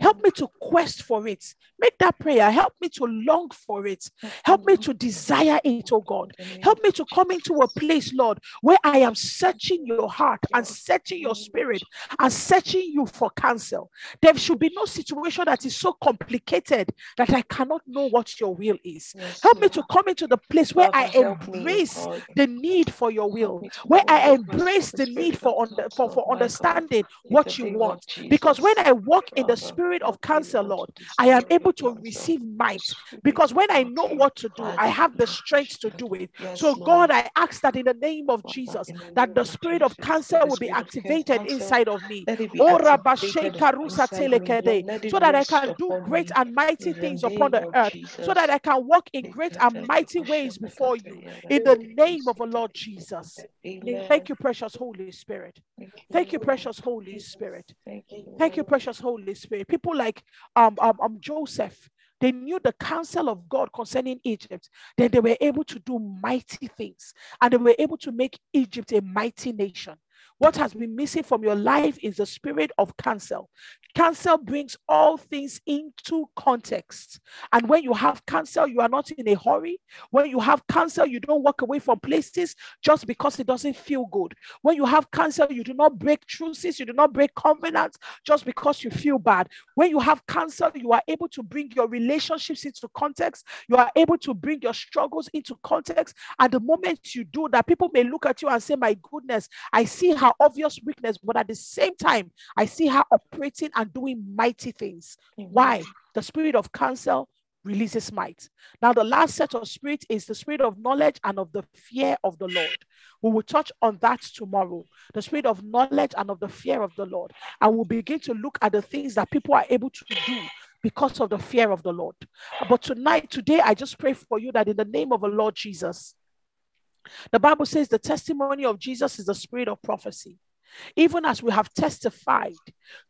S1: Help me to quest for it. Make that prayer. Help me to long for it. Help me to desire it, oh God. Help me to come into a place, Lord, where I am searching your heart and searching your spirit and searching you for counsel. There should be no situation that is so complicated that I cannot know what your will is. Help me to come into the place where I embrace the need for your will, where I embrace the need for, under, for, for understanding what you want. Because when I walk in the spirit of counsel, Lord, I am able to receive might because when I know what to do, I have the strength to do it. So, God, I ask that in the name of Jesus, that the spirit of counsel will be activated inside of me. Oh, so that I can do great and mighty things upon the earth, so that I can walk in great and mighty ways before you. In the name of the Lord Jesus. Thank you, precious Holy Spirit. Thank you, precious Holy Spirit. Thank you, precious Holy Spirit. People like um, um, um Joseph, they knew the counsel of God concerning Egypt. Then they were able to do mighty things and they were able to make Egypt a mighty nation. What has been missing from your life is the spirit of counsel. Counsel brings all things into context. And when you have counsel, you are not in a hurry. When you have counsel, you don't walk away from places just because it doesn't feel good. When you have counsel, you do not break truces, you do not break covenants just because you feel bad. When you have counsel, you are able to bring your relationships into context. You are able to bring your struggles into context. And the moment you do that, people may look at you and say, My goodness, I see her obvious weakness, but at the same time, I see her operating and doing mighty things. Amen. Why? The spirit of counsel releases might. Now, the last set of spirit is the spirit of knowledge and of the fear of the Lord. We will touch on that tomorrow. The spirit of knowledge and of the fear of the Lord. And we'll begin to look at the things that people are able to do because of the fear of the Lord. But tonight, today, I just pray for you that in the name of the Lord Jesus, the Bible says the testimony of Jesus is the spirit of prophecy. Even as we have testified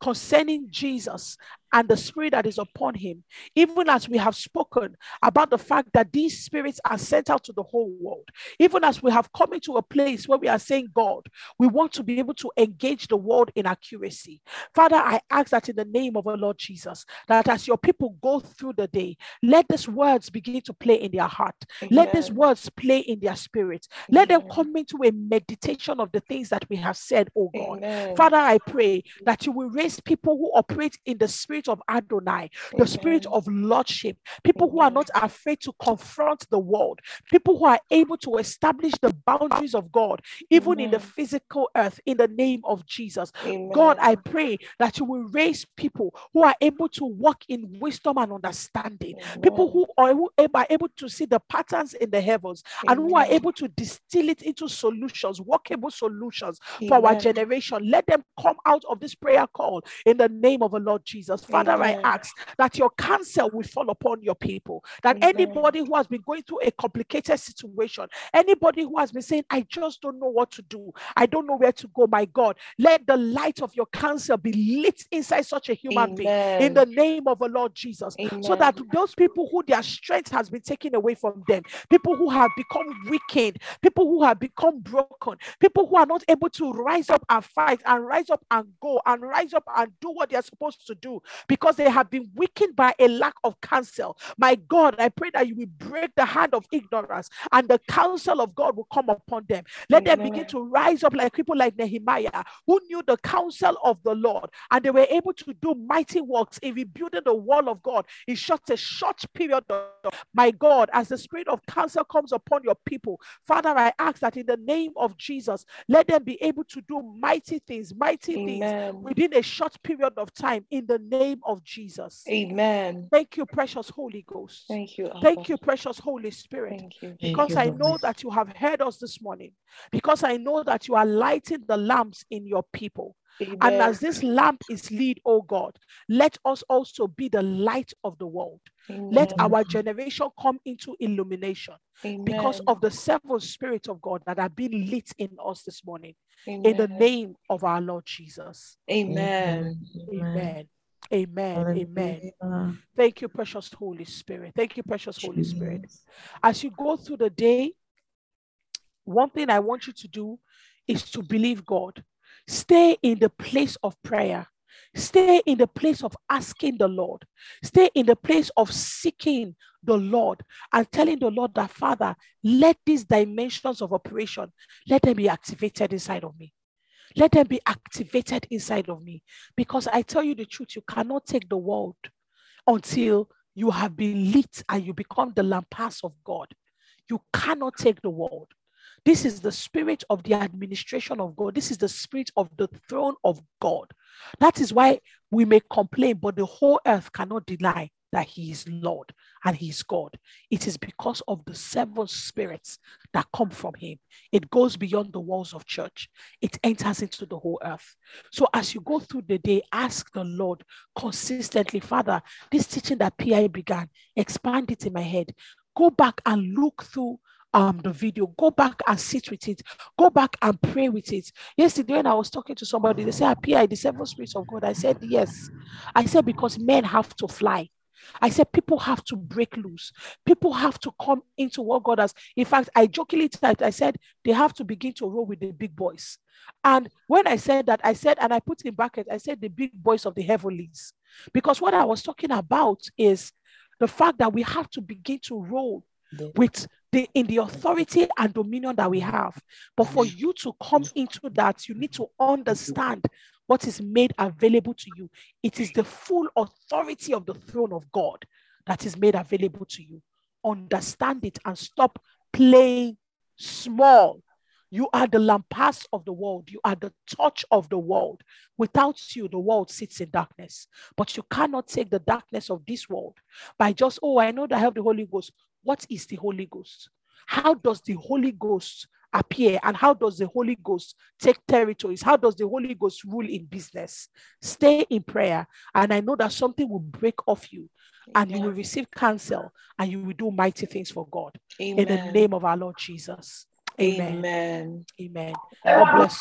S1: concerning Jesus and the spirit that is upon him, even as we have spoken about the fact that these spirits are sent out to the whole world, even as we have come into a place where we are saying, God, we want to be able to engage the world in accuracy. Father, I ask that in the name of our Lord Jesus, that as your people go through the day, let these words begin to play in their heart, Amen. let these words play in their spirit, let them come into a meditation of the things that we have said, oh God. Amen. Father, I pray that you will raise people who operate in the spirit of Adonai, the Amen. spirit of lordship, people Amen. who are not afraid to confront the world, people who are able to establish the boundaries of God, even Amen. in the physical earth, in the name of Jesus. God, I pray that you will raise people who are able to walk in wisdom and understanding, people who are, who are able to see the patterns in the heavens and who are able to distill it into solutions, workable solutions for our generation. Let them come out of this prayer call in the name of the Lord Jesus. Father, I ask that your counsel will fall upon your people. That
S3: Amen.
S1: anybody who has been going through a complicated situation, anybody who has been saying, I just don't know what to do, I don't know where to go, my God, let the light of your counsel be lit inside such a human being in the name of the Lord Jesus. So that those people who their strength has been taken away from them, people who have become weakened, people who have become broken, people who are not able to rise up and fight and rise up and go and rise up and do what they're supposed to do because they have been weakened by a lack of counsel. My God, I pray that you will break the hand of ignorance and the counsel of God will come upon them. Let them begin to rise up like people like Nehemiah who knew the counsel of the Lord and they were able to do mighty works in rebuilding the wall of God in such a short period of my God, as the spirit of counsel comes upon your people, Father, I ask that in the name of Jesus, let them be able to do mighty things, mighty things within a short period of time in the name of Jesus.
S3: Amen.
S1: Thank you, precious Holy Ghost.
S3: Thank you. Abba.
S1: Thank you, precious Holy Spirit.
S3: Thank you.
S2: Thank
S1: Because
S2: you,
S1: I
S2: Lord.
S1: know that you have heard us this morning, because I know that you are lighting the lamps in your people. And as this lamp is lit, oh God, let us also be the light of the world. Let our generation come into illumination because of the seven spirits of God that are being lit in us this morning. In the name of our Lord Jesus.
S3: Amen.
S1: Amen. Amen. Amen. Thank you, precious Holy Spirit. Thank you, precious Holy Spirit. As you go through the day, one thing I want you to do is to believe God. Stay in the place of prayer. Stay in the place of asking the Lord. Stay in the place of seeking the Lord and telling the Lord that, Father, let these dimensions of operation, let them be activated inside of me. Let them be activated inside of me. Because I tell you the truth, you cannot take the world until you have been lit and you become the lampas of God. You cannot take the world. This is the spirit of the administration of God. This is the spirit of the throne of God. That is why we may complain, but the whole earth cannot deny that He is Lord and He is God. It is because of the seven spirits that come from Him. It goes beyond the walls of church, it enters into the whole earth. So as you go through the day, ask the Lord consistently, Father, this teaching that PI began, expand it in my head. Go back and look through um the video go back and sit with it go back and pray with it yesterday when i was talking to somebody they said pi the seven spirits of god i said yes i said because men have to fly I said people have to break loose. People have to come into what God has. In fact, I jokingly typed, I said they have to begin to roll with the big boys. And when I said that, I said, and I put in brackets, I said the big boys of the heavenlies. Because what I was talking about is the fact that we have to begin to roll with the in the authority and dominion that we have. But for you to come into that, you need to understand what is made available to you. It is the full authority of the throne of God that is made available to you. Understand it and stop playing small. You are the lampas of the world. You are the touch of the world. Without you, the world sits in darkness. But you cannot take the darkness of this world by just, oh, I know that I have the Holy Ghost. What is the Holy Ghost? How does the Holy Ghost appear? And how does the Holy Ghost take territories? How does the Holy Ghost rule in business? Stay in prayer. And I know that something will break off you and you will receive counsel and you will do mighty things for God. Amen. In the name of our Lord Jesus. Amen.
S3: Amen.
S1: Amen. God bless